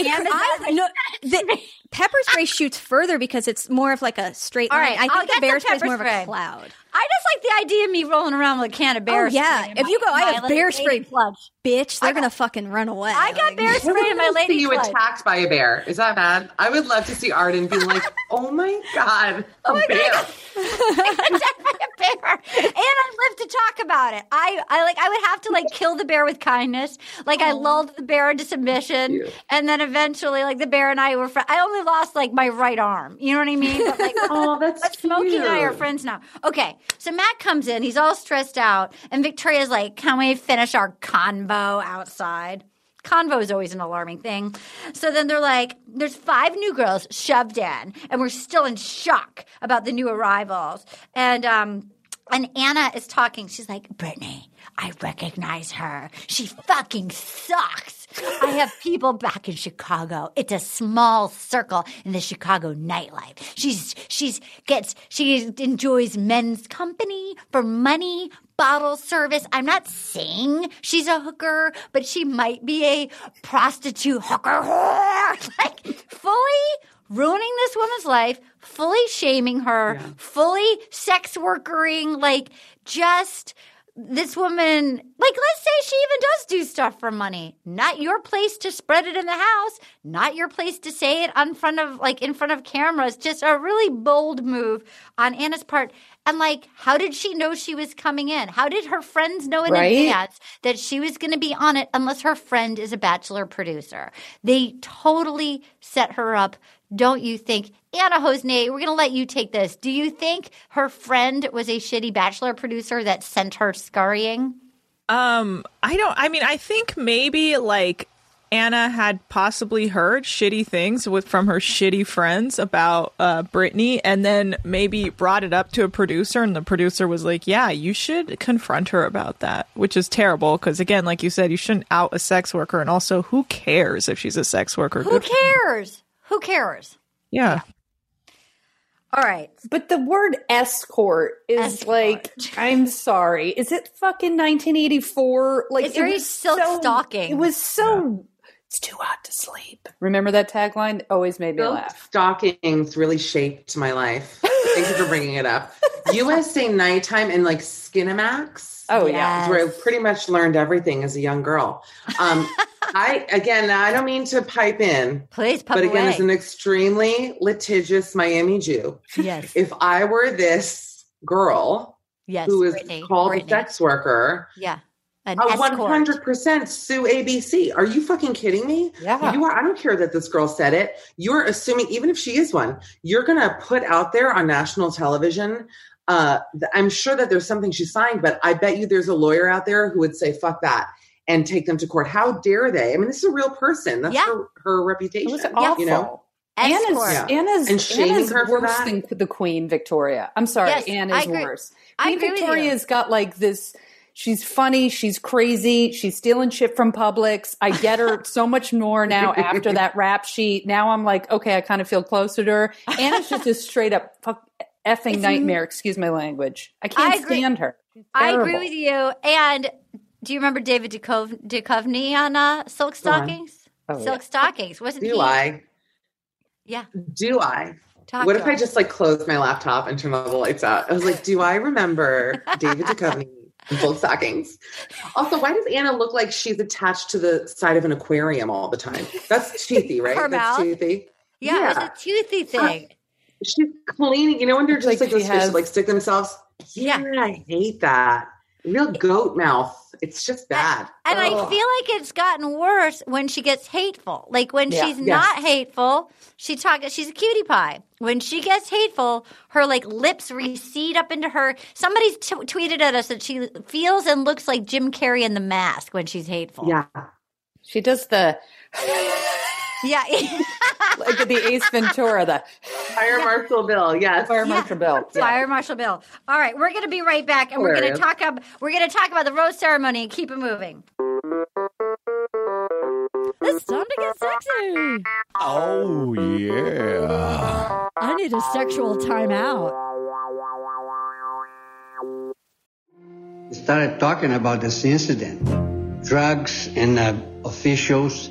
F: It, I, no, the, pepper spray shoots further because it's more of like a straight
B: All
F: line.
B: right,
F: I think the bear spray is more of a cloud.
B: I just like the idea of me rolling around with a can of bear
F: oh yeah,
B: spray.
F: if
B: my-
F: you go, I have bear spray,
B: lady clutch.
F: bitch. They're gonna fucking run away.
B: I got
F: Like-
B: bear spray in my
E: to see
B: lady
E: you
B: clutch.
E: attacked by a bear. Is that bad? I would love to see Arden be like, "Oh my god, a oh
B: my
E: bear!"
B: God. A bear. And I live to talk about it. I, I like I would have to like kill the bear with kindness. Like I lulled the bear into submission, and then eventually, like the bear and I were. Fr- I only lost like my right arm. You know what I mean? But like,
E: Oh, that's
B: but Smokey and I are friends now. Okay, so Matt comes in. He's all stressed out, and Victoria's like, "Can we finish our convo outside?" Convo is always an alarming thing. So then they're like, there's five new girls shoved in, and we're still in shock about the new arrivals. And um and Anna is talking. She's like, Brittany, I recognize her. She fucking sucks. I have people back in Chicago. It's a small circle in the Chicago nightlife. She's she's gets she enjoys men's company for money, bottle service. I'm not saying she's a hooker, but she might be a prostitute hooker whore. like fully ruining this woman's life, fully shaming her, fully sex workering, like just this woman, like let's say she even does do stuff for money. Not your place to spread it in the house, not your place to say it on front of like in front of cameras. Just a really bold move on Anna's part. And like, how did she know she was coming in? How did her friends know in
D: Right?
B: advance that she was going to be on it unless her friend is a bachelor producer? They totally set her up. Don't you think? Anna Hossnieh, we're going to let you take this. Do you think her friend was a shitty bachelor producer that sent her scurrying?
G: Um, I don't. I mean, I think maybe like Anna had possibly heard shitty things with from her shitty friends about uh, Brittany, and then maybe brought it up to a producer, and the producer was like, "Yeah, you should confront her about that," which is terrible because, again, like you said, you shouldn't out a sex worker, and also, who cares if she's a sex worker?
B: Who
G: Good for-
B: cares? Who cares?
G: Yeah.
B: All right.
D: But the word escort is like, I'm sorry. Is it fucking 1984? Like,
B: It's very
D: was
B: silk
D: so-
B: stocking.
D: It was so. It's too hot to sleep. Remember that tagline? Always made me
E: Silk
D: laugh.
E: stockings really shaped my life. Thank you for bringing it up. USA Nighttime and like Skinamax.
D: Oh,
B: yeah.
E: is where I pretty much learned everything as a young girl. Um, I again, I don't mean to pipe in,
B: Please,
E: but again, as an extremely litigious Miami Jew,
B: yes,
E: if I were this girl
B: yes,
E: who is
B: Brittany,
E: called
B: Brittany.
E: a sex worker,
B: Yeah. An
E: a
B: escort.
E: one hundred percent sue ABC. Are you fucking kidding me?
D: Yeah.
E: You are. I don't care that this girl said it. You're assuming, even if she is one, you're gonna put out there on national television. Uh, th- I'm sure that there's something she signed, but I bet you there's a lawyer out there who would say "fuck that" and take them to court. How dare they? I mean, this is a real person. That's
B: Yeah.
E: her, her reputation.
D: It was awful.
E: You know.
D: Anna's,
B: Escort.
D: Anna's,
E: And shaming
D: Anna's
E: her for
D: worse
E: that?
D: than the Queen Victoria. I'm sorry,
B: Yes, I
D: Anna's worse. Queen
B: agree with you.
D: Victoria's got like this. She's funny. She's crazy. She's stealing shit from Publix. I get her so much more now after that rap sheet. Now I'm like, okay, I kind of feel closer to her. And Anna's just a straight up fuck effing
B: It's-
D: nightmare. Excuse my language. I can't
B: I agree.
D: stand her.
B: I agree with you. And do you remember David Duchovny, Duchovny on uh, Silk Stockings?
D: Oh,
B: Silk Stockings. Wasn't
E: Do
B: he?
E: I?
B: Yeah.
E: Do I?
B: Talk
E: what
B: to
E: if I just like closed my laptop and turned all the lights out? I was like, do I remember David Duchovny and full stockings? Also, why does Anna look like she's attached to the side of an aquarium all the time? That's toothy, right?
B: Her
E: That's
B: mouth?
E: toothy.
B: Yeah, it was a toothy thing.
E: She's cleaning. You know when they're just
D: like
E: like,
D: she
E: those fish like stick themselves. Yeah, I hate that. Real goat mouth. It's just bad.
B: And I feel like it's gotten worse when she gets hateful. Like when
E: Yeah.
B: she's
E: Yes.
B: not hateful, she talk she's a cutie pie. When she gets hateful, her like lips recede up into her. Somebody's t- tweeted at us that she feels and looks like Jim Carrey in The Mask when she's hateful.
E: Yeah.
D: She does the
B: Yeah.
D: like the Ace Ventura, the
E: Fire Marshal Bill. Yes.
D: Fire Marshal Bill. Yeah.
B: Fire Marshal Bill. All right, we're going to be right back, and we're going to talk up. We're going to talk about the rose ceremony and keep it moving. It's time to get sexy.
C: Oh, yeah.
B: I need a sexual timeout.
H: started talking about this incident. Drugs and uh, officials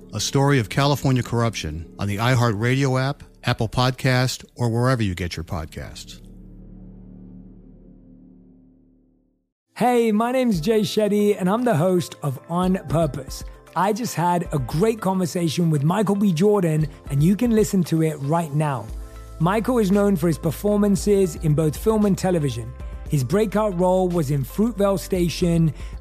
I: a story of California corruption on the iHeartRadio app, Apple Podcast, or wherever you get your podcasts.
J: Hey, my name's Jay Shetty, and I'm the host of On Purpose. I just had a great conversation with Michael B. Jordan, and you can listen to it right now. Michael is known for his performances in both film and television. His breakout role was in Fruitvale Station,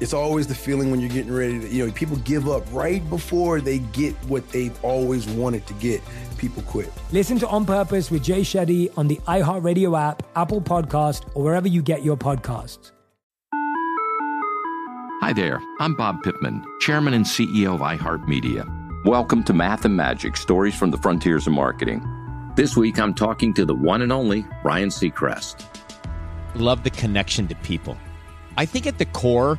K: It's always the feeling when you're getting ready to, you know, people give up right before they get what they've always wanted to get. People quit.
J: Listen to On Purpose with Jay Shetty on the iHeartRadio app, Apple Podcast, or wherever you get your podcasts.
L: Hi there, I'm Bob Pittman, Chairman and CEO of iHeartMedia. Welcome to Math and Magic Stories from the Frontiers of Marketing. This week I'm talking to the one and only Ryan Seacrest.
M: Love the connection to people. I think at the core,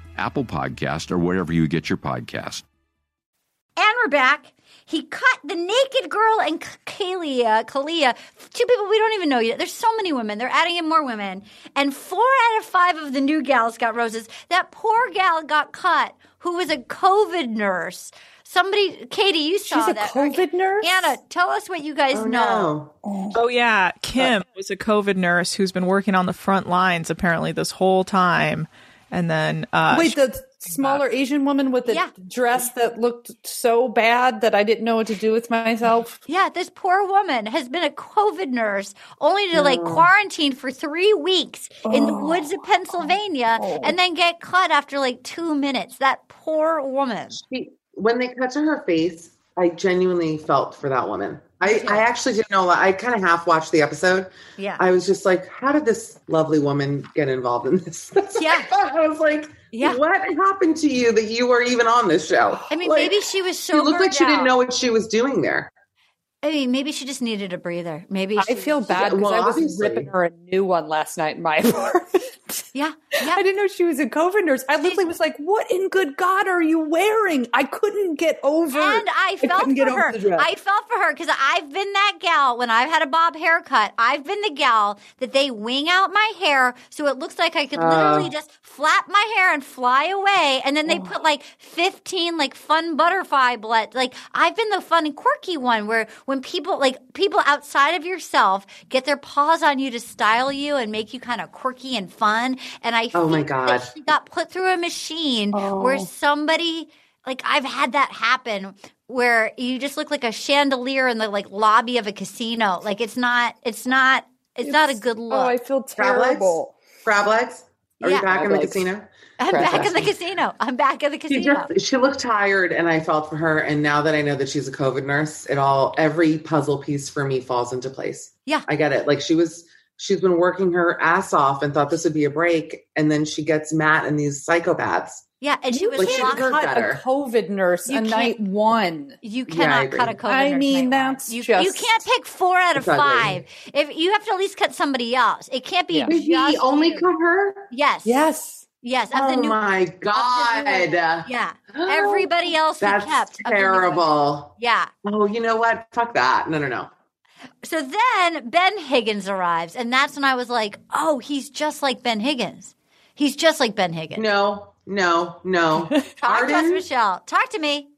L: Apple Podcast, or wherever you get your podcast.
B: And we're back. He cut the naked girl and Kalia, Kalia, two people we don't even know yet. There's so many women. They're adding in more women. And four out of five of the new gals got roses. That poor gal got cut who was a COVID nurse. Somebody, Katie, you saw
D: She's a
B: that.
D: COVID nurse?
B: Anna, tell us what you guys oh, know.
G: Oh yeah, Kim uh, was a COVID nurse who's been working on the front lines apparently this whole time, and then uh,
D: Wait, the smaller Asian woman with the dress that looked so bad that I didn't know what to do with myself.
B: Yeah, this poor woman has been a COVID nurse only to like quarantine for three weeks in the woods of Pennsylvania and then get cut after like two minutes. That poor woman.
E: She, when they cut to her face, I genuinely felt for that woman. I, I actually didn't know. I kind of half watched the episode.
B: Yeah.
E: I was just like, how did this lovely woman get involved in this? That's what I. I was like,
B: Yeah.
E: what happened to you that you were even on this show?
B: I mean,
E: Like,
B: maybe she was so.
E: She looked like she didn't know what she was doing there.
B: I mean, maybe she just needed a breather. Maybe
D: I feel bad because
E: well,
D: I was
E: obviously.
D: ripping her a new one last night in my apartment.
B: Yeah, yeah.
D: I didn't know she was a COVID nurse. I literally was like, "What in good God are you wearing?" I couldn't get over.
B: And I felt
D: get
B: for her. I felt for her because I've been that gal when I've had a bob haircut. I've been the gal that they wing out my hair so it looks like I could literally
E: Uh.
B: just flap my hair and fly away. And then
D: Oh.
B: they put like 15 like fun butterfly blood. Like I've been the fun and quirky one where when people like people outside of yourself get their paws on you to style you and make you kind of quirky and fun. And I
E: Oh my
B: think that
E: God.
B: she got put through a machine where
D: Oh.
B: somebody like I've had that happen where you just look like a chandelier in the like lobby of a casino. Like it's not it's not it's, not a good look.
D: Oh, I feel
E: Crab legs?
D: terrible.
E: Crab legs? Are
B: Yeah.
E: you back in
D: Crab
E: the casino?
B: I'm
D: crap
B: back in the casino. I'm back in the
E: She
B: casino.
E: just she looked tired and I felt for her and now that I know that she's a COVID nurse, it all every puzzle piece for me falls into place.
B: Yeah.
E: I get it. Like she was she's been working her ass off and thought this would be a break and then she gets Matt and these psychopaths.
B: Yeah, and she was
E: Like, she
D: Cut
E: better.
D: a COVID nurse
B: You
D: a night one.
B: You cannot
E: agree.
B: cut a COVID.
D: I
B: nurse
D: mean,
B: night
D: that's
B: you,
D: just-
B: you can't pick four out of
E: It's ugly.
B: five. If you have to at least cut somebody else, it can't be
D: Yeah.
E: Did he only
B: you.
E: cut her?
B: Yes,
D: Yes.
B: yes. Of
E: Oh
B: the new,
E: my god.
B: yeah. Everybody else he
E: That's
B: kept. of the new-
E: terrible.
B: Yeah.
E: Oh, you know what? Fuck that. No, no, no.
B: So then Ben Higgins arrives, and that's when I was like, oh, he's just like Ben Higgins. He's just like Ben Higgins.
E: No, no, no.
B: Talk to us, Michelle. Talk to me.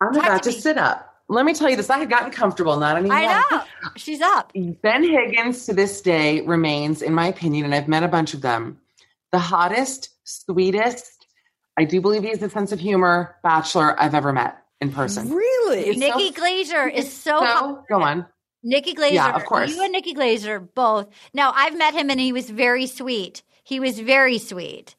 E: I'm
B: talk
E: about
B: to
E: to sit up. Let me tell you this. I had gotten comfortable, not anymore.
B: I know. She's up.
E: Ben Higgins to this day remains, in my opinion, and I've met a bunch of them, the hottest, sweetest, I do believe he has a sense of humor, bachelor I've ever met in person.
D: Really?
E: He's so-
B: Nikki Glazer is so
E: So,
B: hot.
E: go on.
B: Nikki Glazer.
E: Yeah, of course.
B: You and Nikki Glazer both. Now, I've met him, and he was very sweet. He was very sweet.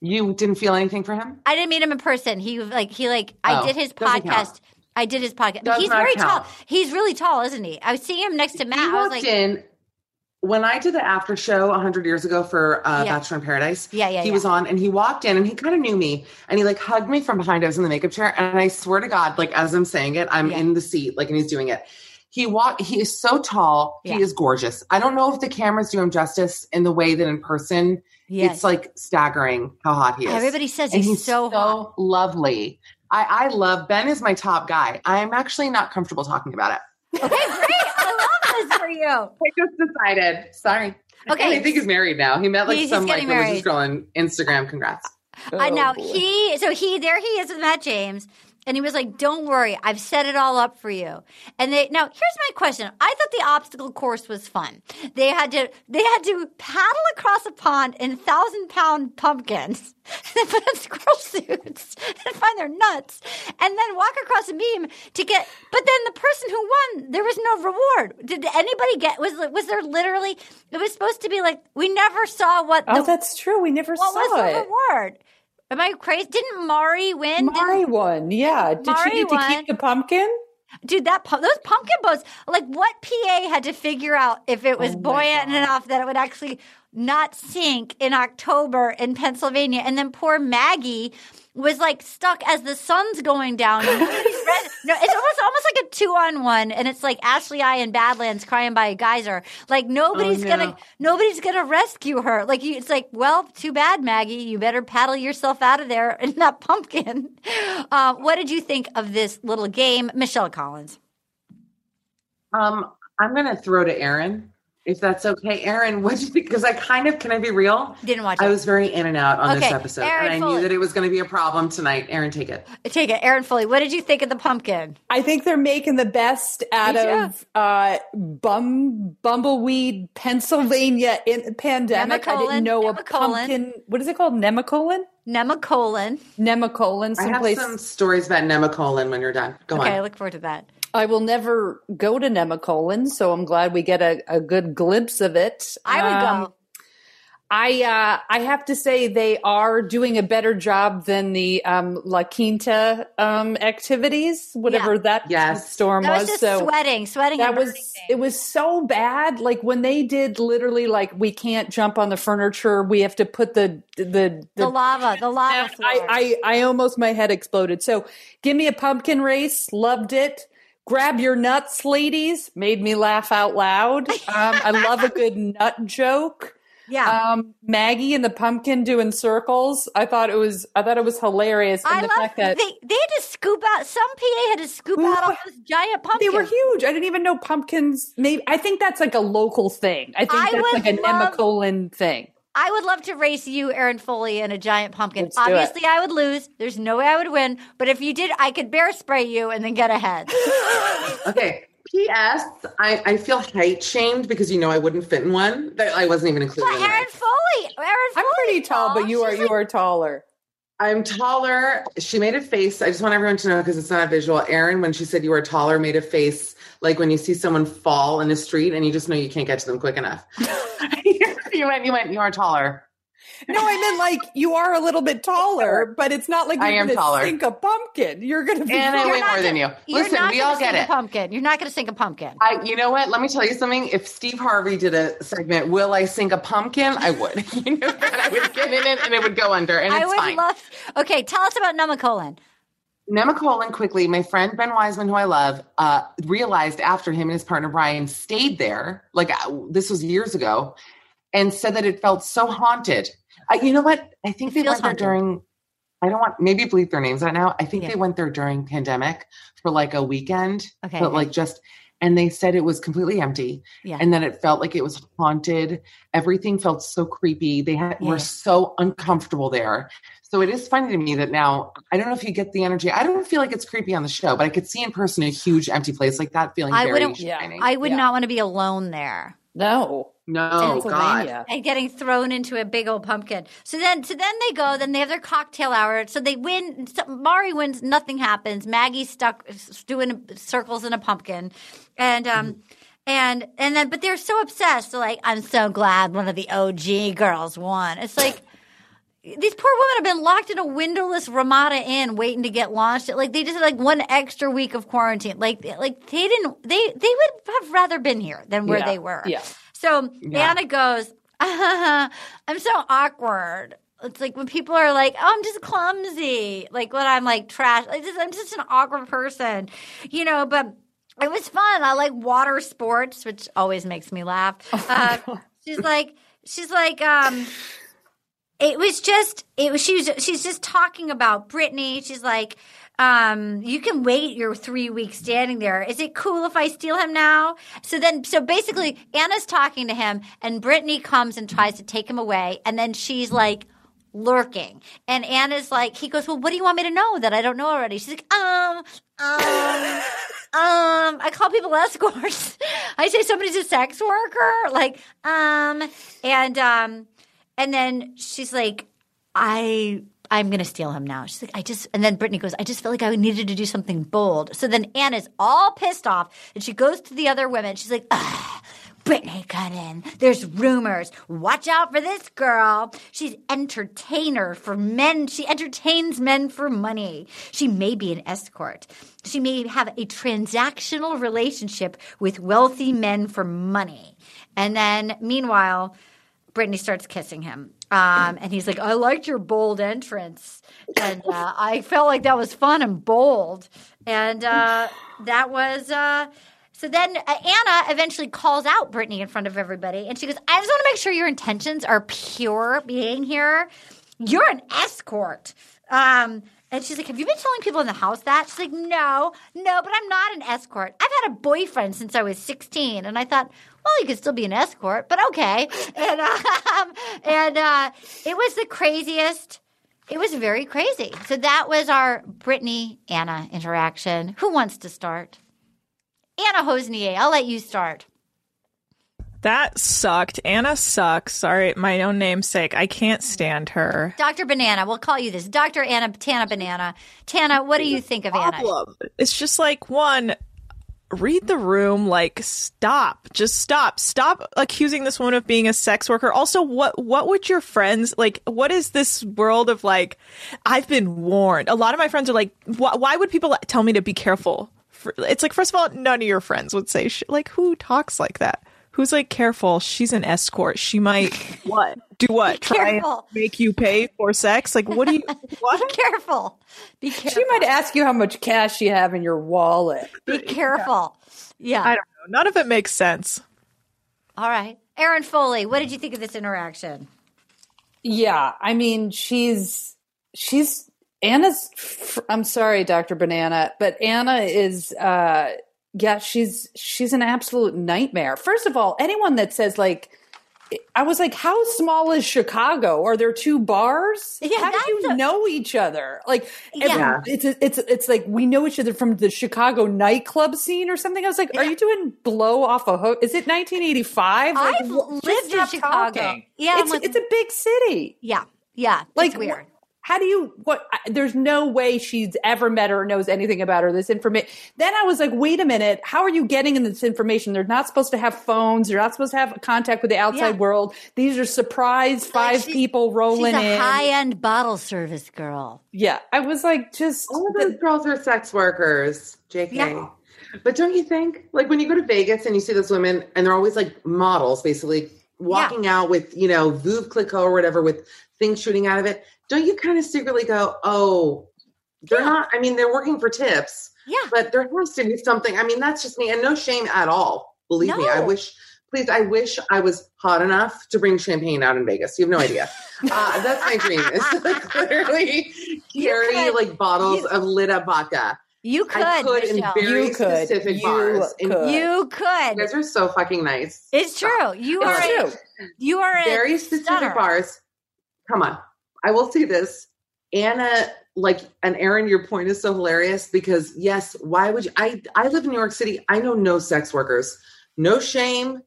E: You didn't feel anything for him?
B: I didn't meet him in person. He like he like I
E: Oh,
B: did his podcast. I did his podcast.
E: Does
B: He's very
E: count.
B: tall. He's really tall, isn't he? I was seeing him next to Matt.
E: He
B: I was like,
E: in when I did the after show 100 years ago for uh,
B: Yeah.
E: Bachelor in Paradise.
B: Yeah, yeah,
E: He
B: yeah.
E: was on and he walked in and he kind of knew me and he like hugged me from behind. I was in the makeup chair and I swear to God, like as I'm saying it, I'm
B: Yeah.
E: in the seat, like, and he's doing it. He walk. He is so tall. He is gorgeous. I don't know if the cameras do him justice in the way that in person.
B: Yes.
E: It's like staggering how hot he is.
B: Everybody says
E: And
B: he's so hot.
E: lovely. I, I love Ben is my top guy. I'm actually not comfortable talking about it.
B: Okay, great. I love this for you.
E: I just decided. Sorry.
B: Okay.
E: And I think he's married now. He met like
B: He's- he's
E: some like
B: getting
E: religious
B: married.
E: girl on Instagram. Congrats.
B: I oh, know he so he there he is with Matt James and he was like, "Don't worry, I've set it all up for you." And they now here's my question: I thought the obstacle course was fun. They had to they had to paddle across a pond in thousand pound pumpkins, and put on squirrel suits and find their nuts, and then walk across a beam to get. But then the person who won, there was no reward. Did anybody get? Was was there literally? It was supposed to be like we never saw what.
D: Oh,
B: the,
D: that's true. We never saw it.
B: what was the reward? Am I crazy? Didn't Mari win?
D: Mari
B: Didn't-
D: won. Yeah. Did
B: Mari
D: she get to
B: won.
D: keep the pumpkin?
B: Dude, that those pumpkin boats, like what PA had to figure out if it
D: Oh
B: was buoyant enough that it would actually not sink in October in Pennsylvania, and then poor Maggie was like stuck as the sun's going down. And no, it's almost almost like a two on one, and it's like Ashley I in Badlands crying by a geyser. Like nobody's
D: Oh, no.
B: gonna nobody's gonna rescue her. Like you, it's like, well, too bad, Maggie. You better paddle yourself out of there in that pumpkin. Uh, what did you think of this little game, Michelle Collins?
E: Um, I'm gonna throw to Erin if that's okay. Erin, what do you think? Because I kind of can I be real?
B: Didn't watch
E: I was very in and out on this episode,
B: Erin
E: and I
B: Foley.
E: knew that it was going to be a problem tonight. Erin, take it.
B: Take it, Erin Foley. What did you think of the pumpkin?
D: I think they're making the best out of uh, bum bumbleweed Pennsylvania in pandemic. I
B: Nemacolin,
D: didn't know a pumpkin. What is it called? Nemacolin.
B: Nemacolin.
D: Nemacolin.
E: I have some stories about Nemacolin when you're done. Go
B: okay, I look forward to that.
D: I will never go to Nemacolin, so I'm glad we get a, a good glimpse of it.
B: I would
D: Um,
B: go.
D: I uh, I have to say they are doing a better job than the um, La Quinta um, activities, whatever
B: Yeah.
D: that
E: Yes.
D: storm
B: That was
D: was.
B: just
D: so
B: sweating, sweating.
D: that
B: and
D: was
B: burning
D: it was so bad. Like when they did literally like we can't jump on the furniture. We have to put the the
B: the,
D: the.
B: lava, the lava.
D: I, I I almost my head exploded. So give me a pumpkin race. Loved it. Grab your nuts, ladies. Made me laugh out loud. Um, I love a good nut joke.
B: yeah.
D: Um, Maggie and the pumpkin doing circles. I thought it was. I thought it was hilarious. And
B: I
D: the
B: love
D: that
B: they, they had to scoop out some PA had to scoop out all those giant pumpkins.
D: they were huge. I didn't even know pumpkins. Maybe I think that's like a local thing. I think
B: I
D: that's like a
B: love-
D: Nemacolin thing.
B: I would love to race you, Erin Foley, in a giant pumpkin.
D: Let's.
B: Obviously, I would lose. There's no way I would win. But if you did, I could bear spray you and then get ahead.
E: Okay. P.S. I, I feel height shamed because you know I wouldn't fit in one. That I wasn't even included. in
B: Erin
E: that.
B: Foley, Erin
D: I'm
B: Foley,
D: pretty tall, but you are you are taller.
E: I'm taller. She made a face. I just want everyone to know because it's not a visual. Erin, when she said you were taller, made a face like when you see someone fall in the street and you just know you can't get to them quick enough. you went, you went, you are taller.
D: No, I meant like you are a little bit taller, but it's not like
E: I
D: you're
E: am
D: going to
E: taller.
D: sink a pumpkin. You're going to be.
E: And I
B: You're
E: weigh more than you. Listen, we all get it.
B: Pumpkin. You're not going to sink a pumpkin.
E: I, you know what? Let me tell you something. If Steve Harvey did a segment, "Will I sink a pumpkin?" I would. you know, and I would get in it and it would go under, and
B: I
E: it's
B: would
E: fine.
B: love. Okay, tell us about Nemacolin.
E: Nemacolin quickly, my friend Ben Wiseman, who I love, uh, realized after him and his partner Brian stayed there, like uh, this was years ago, and said that it felt so haunted. Uh, you know what? I think they
B: feels
E: went there during. I don't want maybe bleep their names right now. I think
B: Yeah.
E: they went there during pandemic for like a weekend,
B: Okay,
E: but
B: okay.
E: like just. And they said it was completely empty,
B: Yeah.
E: and then it felt like it was haunted. Everything felt so creepy. They had,
B: Yeah.
E: were so uncomfortable there. So it is funny to me that now I don't know if you get the energy. I don't feel like it's creepy on the show, but I could see in person a huge empty place like that feeling
B: I
E: very
B: wouldn't.
E: shining.
B: I would
D: Yeah.
B: not want to be alone there.
D: no.
E: No, God.
B: And getting thrown into a big old pumpkin. So then, so then they go. Then they have their cocktail hour. So they win. So Mari wins. Nothing happens. Maggie's stuck doing circles in a pumpkin, and um, and and then, but they're so obsessed. They're like, I'm so glad one of the OG girls won. It's like. These poor women have been locked in a windowless Ramada Inn, waiting to get launched. Like they just had like one extra week of quarantine. Like, like they didn't. They they would have rather been here than where
D: Yeah.
B: they were.
D: Yeah.
B: So
E: Yeah.
B: Anna goes, I'm so awkward. It's like when people are like, "Oh, I'm just clumsy," like when I'm like trash. Like, just, I'm just an awkward person, you know. But It was fun. I like water sports, which always makes me laugh. Uh, she's like, she's like, um, it was just, it was, she was, she's just talking about Brittany. She's like, um, you can wait your three weeks standing there. Is it cool if I steal him now? So then, so basically, Anna's talking to him, and Brittany comes and tries to take him away, and then she's like lurking, and Anna's like, he goes, "Well, what do you want me to know that I don't know already?" She's like, um, um. Um, I call people escorts. I say somebody's a sex worker, like, um, and um, and then she's like, I I'm gonna steal him now. She's like, I just and then Brittany goes, I just felt like I needed to do something bold. So then Anne Anna's all pissed off and she goes to the other women. She's like, Ugh, Brittany got in. There's rumors. Watch out for this girl. She's entertainer for men. She entertains men for money. She may be an escort. She may have a transactional relationship with wealthy men for money. And then meanwhile, Brittany starts kissing him. Um, and he's like, I liked your bold entrance. And uh, I felt like that was fun and bold. And uh, that was. Uh, so then uh, Anna eventually calls out Brittany in front of everybody. And she goes, I just want to make sure your intentions are pure being here. You're an escort. Um, and she's like, Have you been telling people in the house that? She's like, No, no, but I'm not an escort. I've had a boyfriend since I was 16. And I thought, Well, you could still be an escort, but okay. And, um, and uh, it was the craziest. It was very crazy. So that was our Brittany Anna interaction. Who wants to start? Anna Hossnieh, I'll let you start.
G: That sucked. Anna sucks. Sorry, my own namesake. I can't stand her.
B: Dr. Banana, we'll call you this. Dr. Anna Tana Banana. Tana, what do you think of Anna?
G: It's just like one, read the room. Like, stop. Just stop. Stop accusing this woman of being a sex worker. Also, what what would your friends like? What is this world of like? I've been warned. A lot of my friends are like, why, why would people tell me to be careful? It's like, first of all, none of your friends would say sh- like, who talks like that? Who's like, careful? She's an escort. She might what? Do what? Try and make you pay for sex? Like, what do you? What?
B: Be careful. Be careful.
D: She might ask you how much cash you have in your wallet.
B: Be careful. Yeah.
G: I don't know. None of it makes sense.
B: All right. Erin Foley, what did you think of this interaction?
D: Yeah, I mean, she's she's Anna's. I'm sorry, Doctor Banana, but Anna is. uh Yeah, she's she's an absolute nightmare. First of all, anyone that says like. I was like, how small is Chicago? Are there two bars?
B: Yeah,
D: how do you know each other? Like,
B: Yeah.
D: it's it's it's like we know each other from the Chicago nightclub scene or something. I was like, are you doing blow off a hook? Is it 1985? Like,
B: I've
D: wh-
B: lived in Chicago.
D: talking.
B: Yeah,
D: it's
B: like-
D: it's a big city.
B: Yeah. Yeah.
D: Like
B: it's weird.
D: Wh- How do you what I- there's no way she's ever met her or knows anything about her this information. Then I was like, "Wait a minute. How are you getting in this information? They're not supposed to have phones. They're not supposed to have contact with the outside
B: Yeah.
D: world. These are surprise five people rolling
B: She's a
D: in."
B: high end bottle service girl.
D: yeah, I was like just
E: All of those girls are sex workers, JK. yeah. But don't you think, like when you go to Vegas and you see those women and they're always like models, basically walking out with, you know, Veuve Clicquot or whatever with things shooting out of it, don't you kind of secretly go, oh, they're not, I mean, they're working for tips.
B: Yeah.
E: But there has to be something. I mean, that's just me and no shame at all. Believe me. I wish, please, I wish I was hot enough to bring champagne out in Vegas. You have no idea. Uh, that's my dream is to like, literally carry like bottles of lit up vodka.
B: You could,
E: I could in very
D: You could.
E: specific
D: You
E: bars. And
D: could.
B: You could.
E: You guys are so fucking nice.
B: It's true. You
E: It's
B: are a, you are a
E: Very specific
B: stunner.
E: bars. Come on. I will say this. Anna, like, and Erin, your point is so hilarious because yes, why would you? I I live in New York City. I know no sex workers. No shame.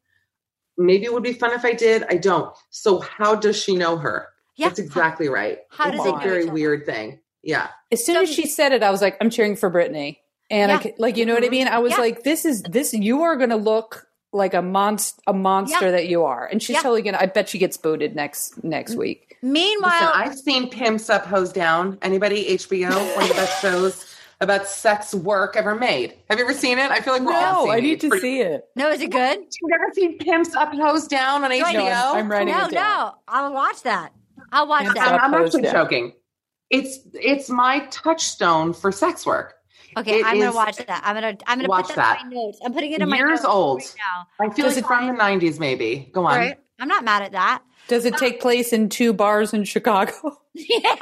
E: Maybe it would be fun if I did. I don't. So how does she know her?
B: Yeah.
E: That's exactly right.
B: How
E: it's
B: does
E: a very weird thing. Yeah.
D: As soon as she said it, I was like, I'm cheering for Brittany. And
B: Yeah.
D: ca- like, you know what I mm-hmm. mean? I was
B: Yeah.
D: like, this is this. You are going to look like a monster, a monster
B: Yeah.
D: that you are. And she's
B: Yeah.
D: totally gonna. I bet she gets booted next next week.
B: Meanwhile,
E: Listen, I've seen Pimps Up, Ho's Down. Anybody? HBO, one of the best shows about sex work ever made. Have you ever seen it? I feel like we're all
D: No, I need
E: It's
D: to
E: pretty-
D: see it.
B: no, is it good?
E: You've never seen Pimps Up, Ho's Down on HBO?
D: No, I'm, I'm writing
B: No,
D: it down.
B: no. I'll watch that. I'll watch
D: Hands
B: that.
D: up.
E: I'm, I'm actually
D: Down.
E: joking. It's it's my touchstone for sex work.
B: Okay,
E: It
B: I'm gonna watch that. I'm gonna I'm gonna
E: Watch
B: put that, in my notes. I'm putting it in my
E: Years old.
B: right now.
E: I feel
D: Does
E: like
D: it-
E: from the 90s, maybe. Go on.
B: Right? I'm not mad at that.
D: Does it take place in two bars in Chicago?
B: yeah.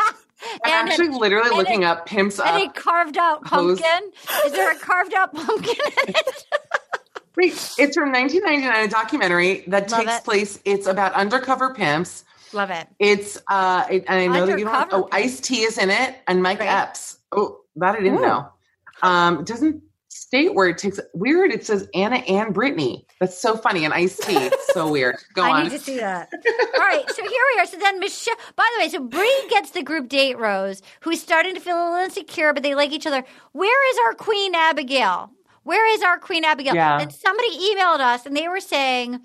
E: I'm actually
B: it-
E: literally
B: and
E: looking
B: it-
E: up pimps
B: And
E: up.
B: a carved out
E: hose.
B: pumpkin. Is there a carved out pumpkin in it?
E: Wait, it's from 1999, a documentary that
B: Love
E: takes
B: it.
E: place. It's about undercover pimps.
B: Love it.
E: It's uh, it, and I know that you don't.
B: Undercover
E: Oh, Ice T is in it, and Mike Epps. Oh, that I didn't
D: Ooh.
E: know. Um, it doesn't state where it takes. Weird. It says Anna and Brittany. That's so funny. And Ice T. It's so weird. Go
B: I
E: on.
B: I need to see that. All right, so here we are. So then Michelle, by the way, so Bree gets the group date Rose, who's starting to feel a little insecure, but they like each other. Where is our Queen Abigail? Where is our Queen Abigail?
E: Yeah.
B: And somebody emailed us and they were saying,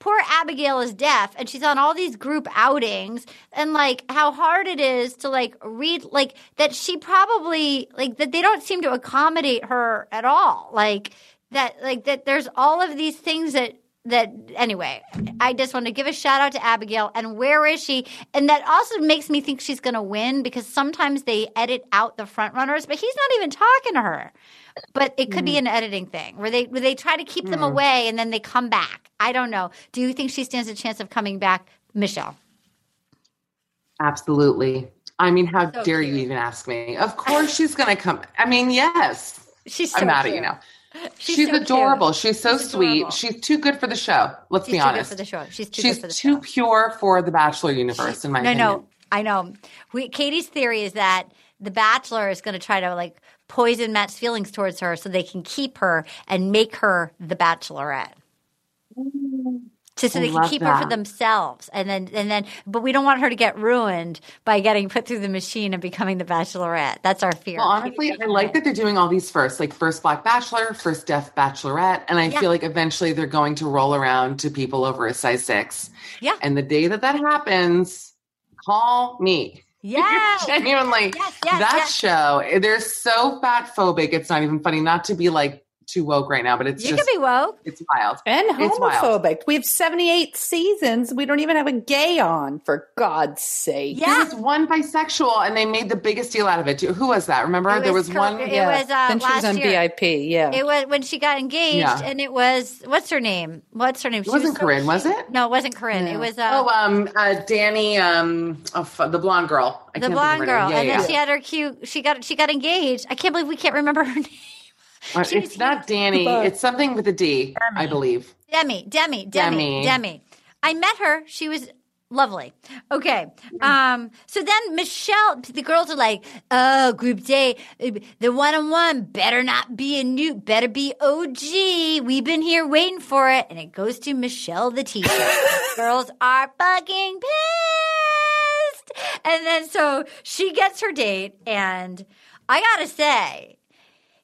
B: poor Abigail is deaf and she's on all these group outings and like how hard it is to like read like that she probably like that they don't seem to accommodate her at all. Like that like that there's all of these things that that anyway i just want to give a shout out to abigail and where is she and that also makes me think she's going to win because sometimes they edit out the front runners but he's not even talking to her but it could be an editing thing where they where they try to keep them
E: Mm.
B: away and then they come back i don't know do you think she stands a chance of coming back michelle
E: Absolutely. I mean, how
B: So
E: dare you even ask me? Of course she's going to come. I mean, yes.
B: She's so
E: I'm mad at you
B: cute.
E: now.
B: She's
E: She's,
B: so cute.
E: adorable. She's so
B: She's
E: sweet.
B: adorable.
E: She's too good for the show. Let's
B: she's
E: be
B: too good
E: honest.
B: for the show she's too
E: She's
B: good for the
E: too
B: show
E: pure for the Bachelor universe, in my
B: no,
E: opinion.
B: no, I know. We, Katie's theory is that the Bachelor is going to try to like poison Matt's feelings towards her so they can keep her and make her the Bachelorette. Just so
E: I
B: they can keep her for themselves, and then and then, but we don't want her to get ruined by getting put through the machine and becoming the Bachelorette. That's our fear.
E: Well, honestly, I like that they're doing all these first, like first Black Bachelor, first Deaf Bachelorette, and I
B: Yeah.
E: feel like eventually they're going to roll around to people over a size six.
B: Yeah.
E: And the day that that happens, call me.
B: Yes.
E: Genuinely,
B: Yes, yes,
E: that
B: yes.
E: show, they're so fat phobic. It's not even funny. Not to be like too woke right now, but it's
B: you
E: just
B: can be woke.
E: it's wild.
D: And
E: It's wild.
D: homophobic. We have 78 seasons. We don't even have a gay on, for God's sake.
E: There was one bisexual, and they made the biggest deal out of it too. Who was that? Remember,
B: It
E: there
B: was
E: was
B: Cor-
E: one.
B: it was, uh,
D: then she was
B: last
D: on
B: year.
D: VIP. Yeah.
B: It was when she got engaged,
E: Yeah.
B: and it was what's her name? What's her name?
E: It wasn't Corinne, was it?
B: No, it wasn't Corinne. It was uh,
E: oh, um, uh, Danny, um, oh, fu- the blonde girl. I
B: the
E: can't
B: blonde
E: think of her
B: girl.
E: Yeah,
B: and
E: yeah,
B: then she had her cute. She got she got engaged. I can't believe we can't remember her name.
E: Uh, it's not Danny.
B: But-
E: It's something with a D, I believe.
B: Demi, Demi, Demi,
E: Demi.
B: Demi. I met her. She was lovely. Okay. Um, so then Michelle, the girls are like, oh, group day, the one on one better not be a new, better be OG. We've been here waiting for it. And it goes to Michelle, the teacher. girls are fucking pissed. And then so she gets her date. And I gotta say,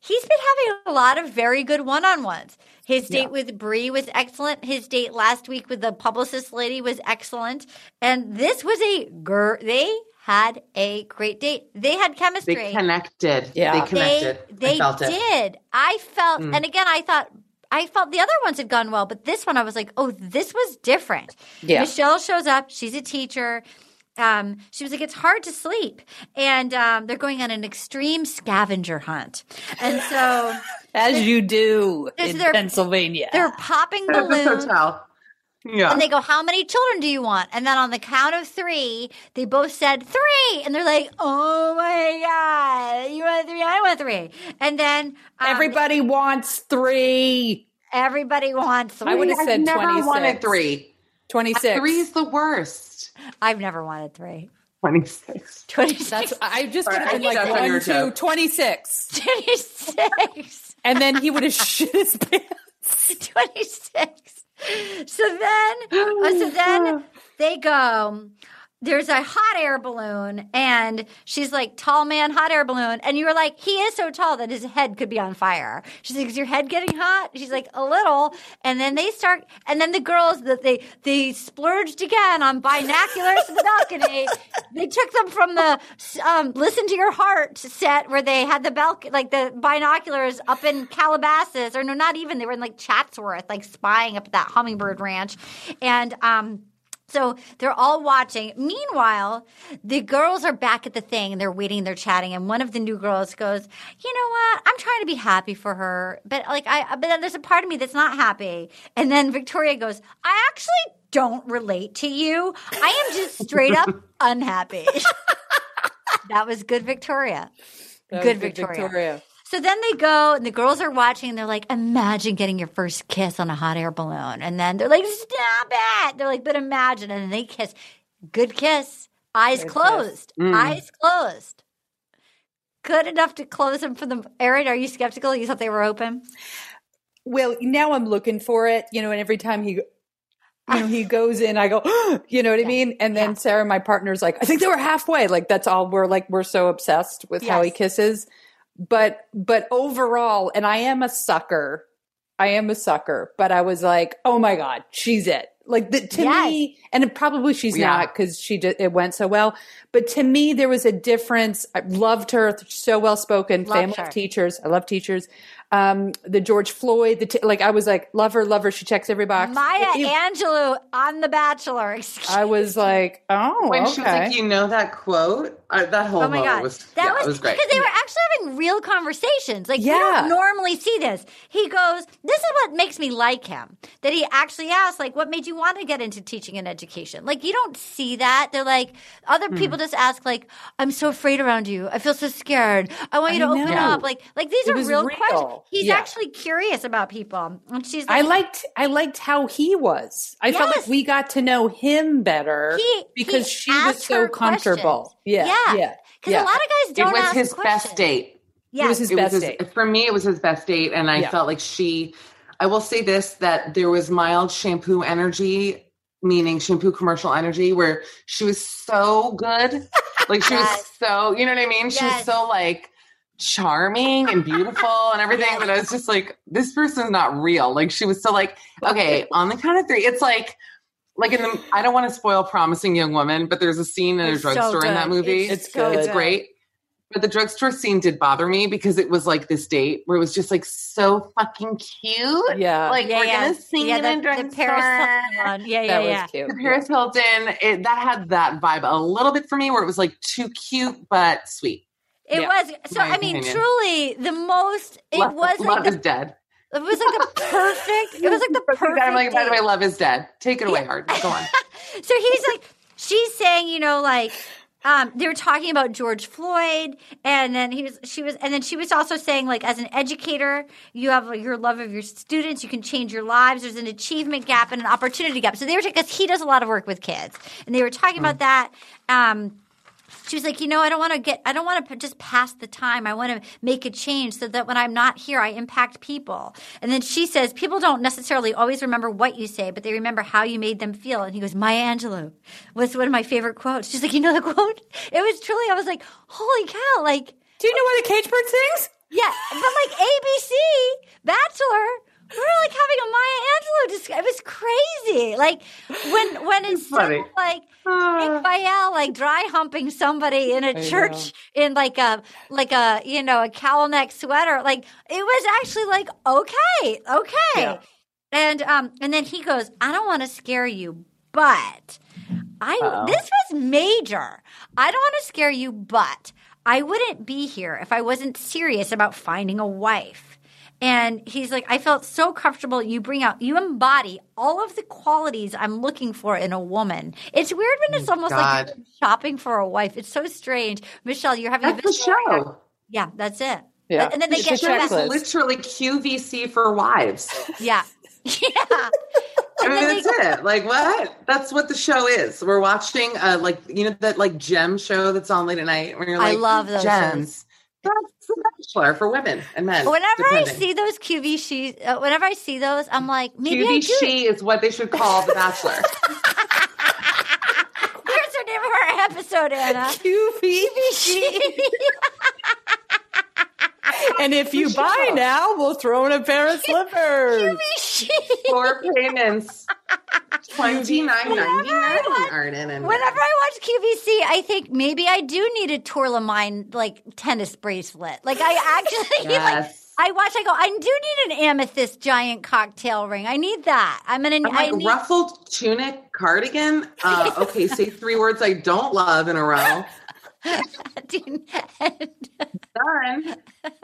B: he's been having a lot of very good one-on-ones. His date with Bree was excellent. His date last week with the publicist lady was excellent. And this was a girl. They had a great date. They had chemistry.
E: They connected.
D: Yeah.
E: They connected.
B: They,
E: I felt it.
B: did. I felt,
E: Mm.
B: and again, I thought. I felt the other ones had gone well, but this one I was like, oh, this was different.
D: Yeah.
B: Michelle shows up. She's a teacher. Um, she was like, it's hard to sleep. And um, they're going on an extreme scavenger hunt. And so
D: As you do in
B: is their-
D: Pennsylvania.
B: they're popping
E: At this
B: balloons.
E: Yeah.
B: And they go, How many children do you want? And then on the count of three, they both said three. And they're like, Oh my God, you want three? I want three. And then um,
D: Everybody wants three.
B: everybody wants three.
D: I would have
E: I've
D: said
E: never
D: 26.
E: wanted three.
D: 26.
E: Three is the worst.
B: I've never wanted three.
E: 26.
B: 26.
D: That's, I just
E: Sorry,
D: would have been like
E: stepped on your
D: one, two, 26.
B: 26.
D: And then he would have shit his pants.
B: 26. So then, uh, so then they go. There's a hot air balloon, and she's like, "Tall man, hot air balloon," and you were like, "He is so tall that his head could be on fire." She's like, "Is your head getting hot?" She's like, "A little." And then they start, and then the girls that they they splurged again on binoculars to the balcony. They took them from the um, "Listen to Your Heart" set where they had the balcony, like the binoculars up in Calabasas, or no, not even. They were in like Chatsworth, like spying up at that hummingbird ranch, and um So they're all watching. Meanwhile, the girls are back at the thing and they're waiting, they're chatting, and one of the new girls goes, "You know what? I'm trying to be happy for her, but like I, but then there's a part of me that's not happy." And then Victoria goes, "I actually don't relate to you. I am just straight up unhappy." that was good, Victoria.
D: That
B: good,
D: good
B: Victoria.
D: Victoria.
B: So then they go and the girls are watching and they're like, imagine getting your first kiss on a hot air balloon. And then they're like, stop it. They're like, but imagine. And then they kiss. Good kiss. Eyes
D: Good
B: closed.
D: kiss. Mm.
B: Eyes closed. Good enough to close them for the Erin, are you skeptical? You thought they were open?
D: Well, now I'm looking for it, you know, and every time he, you know, he goes in, I go, you know what I mean? And then Sarah, my partner's like, I think they were halfway. Like that's all we're like, we're so obsessed with how he kisses. But, but overall, and I am a sucker. I am a sucker, but I was like, oh my God, she's it. Like the, to
B: Yes.
D: me, and probably she's
E: Yeah.
D: not because she did, it went so well. But to me, there was a difference. I loved her, so well spoken, family
B: her.
D: of teachers. I love teachers. Um, the George Floyd, the t- like, I was like, love her, love her. She checks every box.
B: Maya
D: It-
B: Angelou on The Bachelor. Excuse
D: I was like, oh,
E: when
D: okay.
E: she was like, you know that quote? Uh, that whole
B: Oh my god,
E: was
B: that
E: yeah,
B: was,
E: was great.
B: because they were actually having real conversations. Like you
D: Yeah.
B: don't normally see this. He goes, "This is what makes me like him." That he actually asked, like, "What made you want to get into teaching and education?" Like you don't see that. They're like other
D: Hmm.
B: people just ask, like, "I'm so afraid around you. I feel so scared. I want you
D: I
B: to open up." Like, like these
D: It
B: are real,
D: real.
B: questions. He's
D: Yeah.
B: actually curious about people, and she's
D: I liked I liked how he was. I felt like we got to know him better
B: He-
D: because
B: he
D: she was so comfortable.
B: questions.
D: Yeah,
B: Yeah.
D: Yeah,
B: because
D: yeah.
B: a lot of guys
E: it
B: don't It
E: was
B: ask
E: his
B: questions.
E: best date.
B: Yeah,
D: It was his
E: It was
D: best
E: his-
D: date.
E: for me, it was his best date, and I
D: Yeah.
E: felt like she. I will say this: that there was mild shampoo energy, meaning shampoo commercial energy, where she was so good, like she
B: Yes.
E: was so. You know what I mean? She was so like charming and beautiful and everything, but I was just like, this person's not real. Like she was so like, okay, on the count of three, it's like. Like in the, I don't want to spoil "Promising Young Woman," but there's a scene in a
B: It's so
E: drugstore in that movie.
B: It's
D: It's so
E: it's great. But the drugstore scene did bother me because it was like this date where it was just like so fucking cute.
D: Yeah.
E: Like
B: Yeah,
E: we're
B: yeah.
E: gonna sing
B: yeah,
E: in
B: the,
E: a
B: the
E: drugstore.
B: Paris Hilton. Yeah, yeah,
D: that
B: yeah.
D: was cute.
E: The Paris Hilton, it, that had that vibe a little bit for me where it was like too cute but sweet.
B: It
D: Yeah.
B: was so. I mean,
E: opinion.
B: truly, the most. It
E: love,
B: was
E: love
B: like
E: is
B: the.
E: dead.
B: It was like the perfect. It was like the perfect.
E: I'm like, by the way, love is dead. Take it away, hard. Go on.
B: So he's like, she's saying, you know, like. Um, they were talking about George Floyd, and then he was, she was, and then she was also saying, like, as an educator, you have your love of your students, you can change your lives. There's an achievement gap and an opportunity gap. So they were, because he does a lot of work with kids, and they were talking about that. Um, she was like, you know, I don't want to get, I don't want to just pass the time. I want to make a change so that when I'm not here, I impact people. And then she says, people don't necessarily always remember what you say, but they remember how you made them feel. And he goes, Maya Angelou was one of my favorite quotes. She's like, you know the quote? It was truly, I was like, holy cow, like,
D: Do you know why the cage bird sings?
B: yeah, but like ABC, Bachelor, we were like having a Maya Angelou discussion. It was crazy. Like when when instead of like Nick Viall like dry humping somebody in a
D: I
B: church in like a like a you know a cowl neck sweater, like it was actually like okay, okay.
D: Yeah.
B: And um and then he goes, I don't want to scare you, but I
E: Uh-oh.
B: this was major. I don't want to scare you, but I wouldn't be here if I wasn't serious about finding a wife. And he's like, I felt so comfortable. You bring out, you embody all of the qualities I'm looking for in a woman. It's weird when it's almost like
E: God.
B: you're shopping for a wife. It's so strange. Michelle, you're having
E: That's
B: a
E: the
B: visceral
E: show.
B: reaction. Yeah, that's it.
D: Yeah.
B: And then they
D: It's
B: get
D: a
B: back.
E: Literally QVC for wives.
B: Yeah. Yeah.
E: I mean,
B: then they-
E: that's it. Like what? That's what the show is. We're watching, uh, like you know that like gem show that's on late at night. Where you're like, I
B: love those
E: gems. That's the Bachelor for women and men.
B: Whenever I see those QV sheets, uh, whenever I see those, I'm like, maybe I
E: QV
B: do.
E: she is what they should call the Bachelor.
B: Here's the name of our episode, Anna.
D: QVC. and if you buy now, we'll throw in a pair of slippers.
E: Four payments. Twenty nine ninety nine. Arden and
B: Whenever I watch QVC, I think maybe I do need a tourmaline like tennis bracelet. Like I actually like
E: Yes.
B: I watch. I go. I do need an amethyst giant cocktail ring. I need that. I'm gonna.
E: I'm like
B: I need,
E: ruffled tunic cardigan. Uh, okay, say three words I don't love in a row. Done.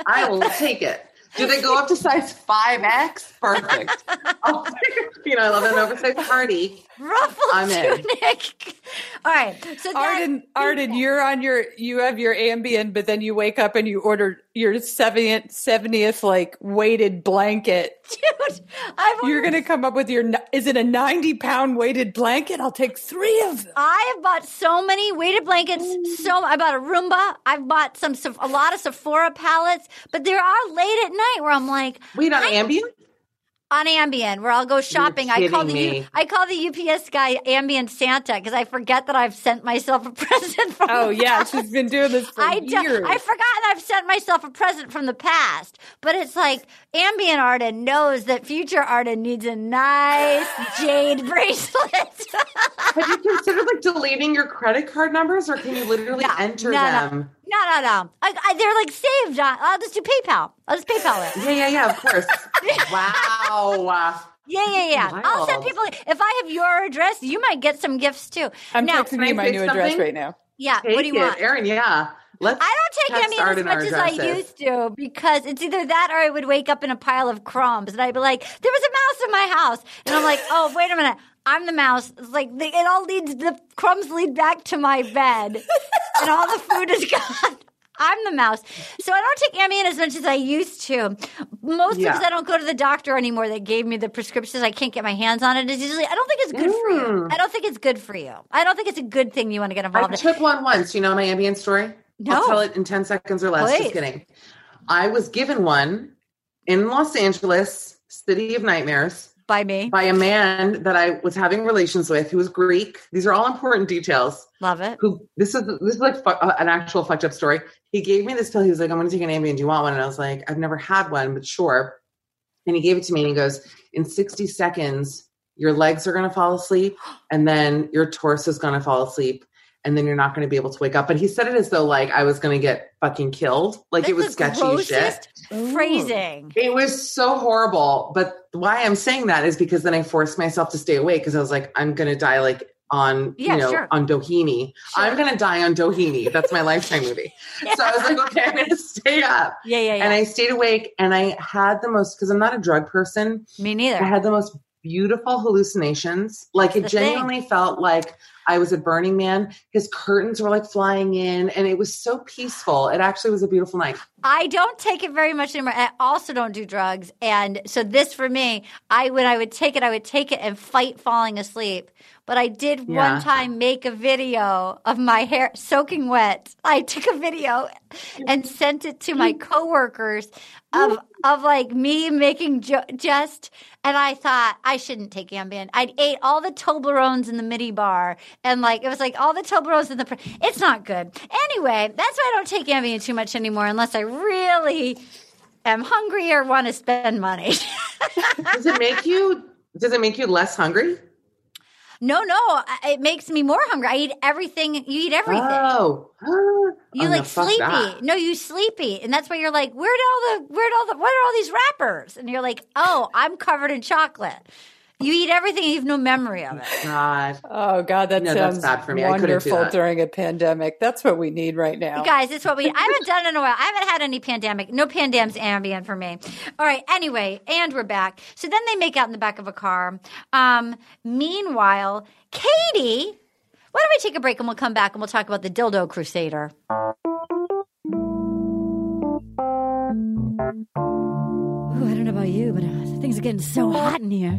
E: I will take it. Do they go up to size 5X? Perfect. I'll you know, I love an oversized party.
B: Ruffled
E: I'm in.
B: tunic. All right. So
D: Arden, Arden, you're on your, you have your Ambien, but then you wake up and you order your 70th, 70th like weighted blanket.
B: Dude, I've
D: You're going to come up with your, is it a 90 pound weighted blanket? I'll take three of them.
B: I have bought so many weighted blankets. So mm. I bought a Roomba. I've bought some a lot of Sephora palettes. But there are late at night where I'm like,
E: wait on Ambien.
B: On Ambien, where I'll go shopping. I call the
E: me.
B: I call the UPS guy Ambien Santa because I forget that I've sent myself a present. From
D: Oh,
B: the
D: yeah.
B: past.
D: She's been doing this for
B: I do-
D: years.
B: I forgot I've sent myself a present from the past, but it's like Ambien Arden knows that future Arden needs a nice jade bracelet.
E: Have you considered like deleting your credit card numbers or can you literally enter
B: no, no.
E: them?
B: No, no, no. I, I, they're like saved. I'll just do PayPal. I'll just PayPal it.
E: Yeah, yeah, yeah, of course. wow.
B: Yeah, yeah, yeah. I'll send people. If I have your address, you might get some gifts too.
D: I'm
B: now,
D: texting you my new address right now.
B: Yeah.
E: Take
B: what do you
E: it.
B: want?
E: Erin, yeah. Let's
B: I don't take
E: text
B: as much as I used to because it's either that or I would wake up in a pile of crumbs and I'd be like, there was a mouse in my house. And I'm like, oh, wait a minute. I'm the mouse. It's like it all leads, the crumbs lead back to my bed and all the food is gone. I'm the mouse. So I don't take Ambien as much as I used to. Mostly
E: Yeah.
B: because I don't go to the doctor anymore. that gave me the prescriptions. I can't get my hands on it. It's usually, I don't think it's good for you.
E: Mm.
B: I don't think it's good for you. I don't think it's a good thing you want to get
E: I
B: involved in.
E: I took one once. You know my Ambien story?
B: No.
E: I'll tell it in 10 seconds or less.
B: Please.
E: Just kidding. I was given one in Los Angeles, City of Nightmares.
B: By me.
E: By a man that I was having relations with who was Greek. These are all important details.
B: Love it.
E: Who this is this is like uh, an actual fucked up story. He gave me this pill. He was like, "I'm going to take an Ambien. Do you want one?" And I was like, "I've never had one, but sure." And he gave it to me, and he goes, "In 60 seconds, your legs are going to fall asleep, and then your torso is going to fall asleep, and then you're not going to be able to wake up." But he said it as though like I was going to get fucking killed. Like it was sketchy as shit.
B: Grossest Phrasing.
E: It was so horrible. But why I'm saying that is because then I forced myself to stay awake because I was like, I'm gonna die like on
B: Yeah,
E: you know
B: sure.
E: on Doheny. I'm gonna die on Doheny. That's my lifetime movie. So I was like, okay, I'm gonna stay up.
B: Yeah, yeah, yeah.
E: And I stayed awake and I had the most because I'm not a drug person.
B: Me neither.
E: I had the most beautiful hallucinations. Like it
B: the thing.
E: genuinely felt like I was at Burning Man. His curtains were like flying in and it was so peaceful. It actually was a beautiful night.
B: I don't take it very much anymore. I also don't do drugs. And so this for me, I when I would take it, I would take it and fight falling asleep. But I did
E: Yeah.
B: one time make a video of my hair soaking wet. I took a video and sent it to my mm. coworkers of mm. of like me making jo- jest and I thought I shouldn't take Ambien. I'd ate all the Toblerones in the midi bar and like it was like all the Toblerones in the pr- it's not good. Anyway, that's why I don't take Ambien too much anymore unless I really am hungry or want to spend money.
E: Does it make you does it make you less hungry?
B: No, no, it makes me more hungry. I eat everything. You eat everything.
E: Oh.
B: You
E: Oh,
B: like sleepy.
E: that.
B: No, you sleepy. And that's why you're like, where'd all the where'd all the what are all these wrappers? And you're like, oh, I'm covered in chocolate. You eat everything and you have no memory of it.
E: God.
D: Oh God, that
E: No, that's
D: sounds
E: bad for me. I
D: wonderful
E: that.
D: during a pandemic. That's what we need right now.
B: You guys, it's what we I haven't done in a while. I haven't had any pandemic. No pandemics ambient for me. All right, anyway, and we're back. So then they make out in the back of a car. Um, meanwhile, Katie, why don't we take a break and we'll come back and we'll talk about the dildo crusader. Ooh, I don't know about you, but uh, things are getting so hot in here.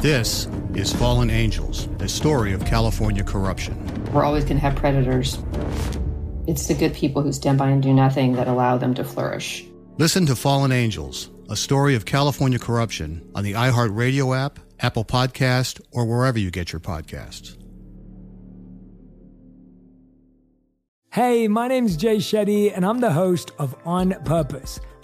I: This is Fallen Angels, a story of California corruption.
N: We're always going to have predators. It's the good people who stand by and do nothing that allow them to flourish.
I: Listen to Fallen Angels, a story of California corruption on the iHeartRadio app, Apple Podcast, or wherever you get your podcasts.
J: Hey, my name's Jay Shetty, and I'm the host of On Purpose.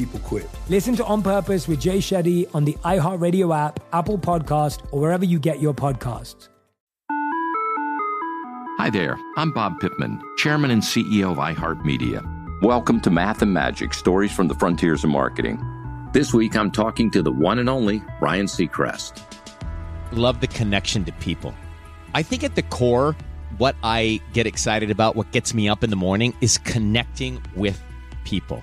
K: People quit.
J: Listen to On Purpose with Jay Shetty on the iHeartRadio app, Apple Podcast, or wherever you get your podcasts.
L: Hi there, I'm Bob Pittman, Chairman and CEO of iHeartMedia. Welcome to Math and Magic Stories from the Frontiers of Marketing. This week I'm talking to the one and only Ryan Seacrest.
M: Love the connection to people. I think at the core, what I get excited about, what gets me up in the morning, is connecting with people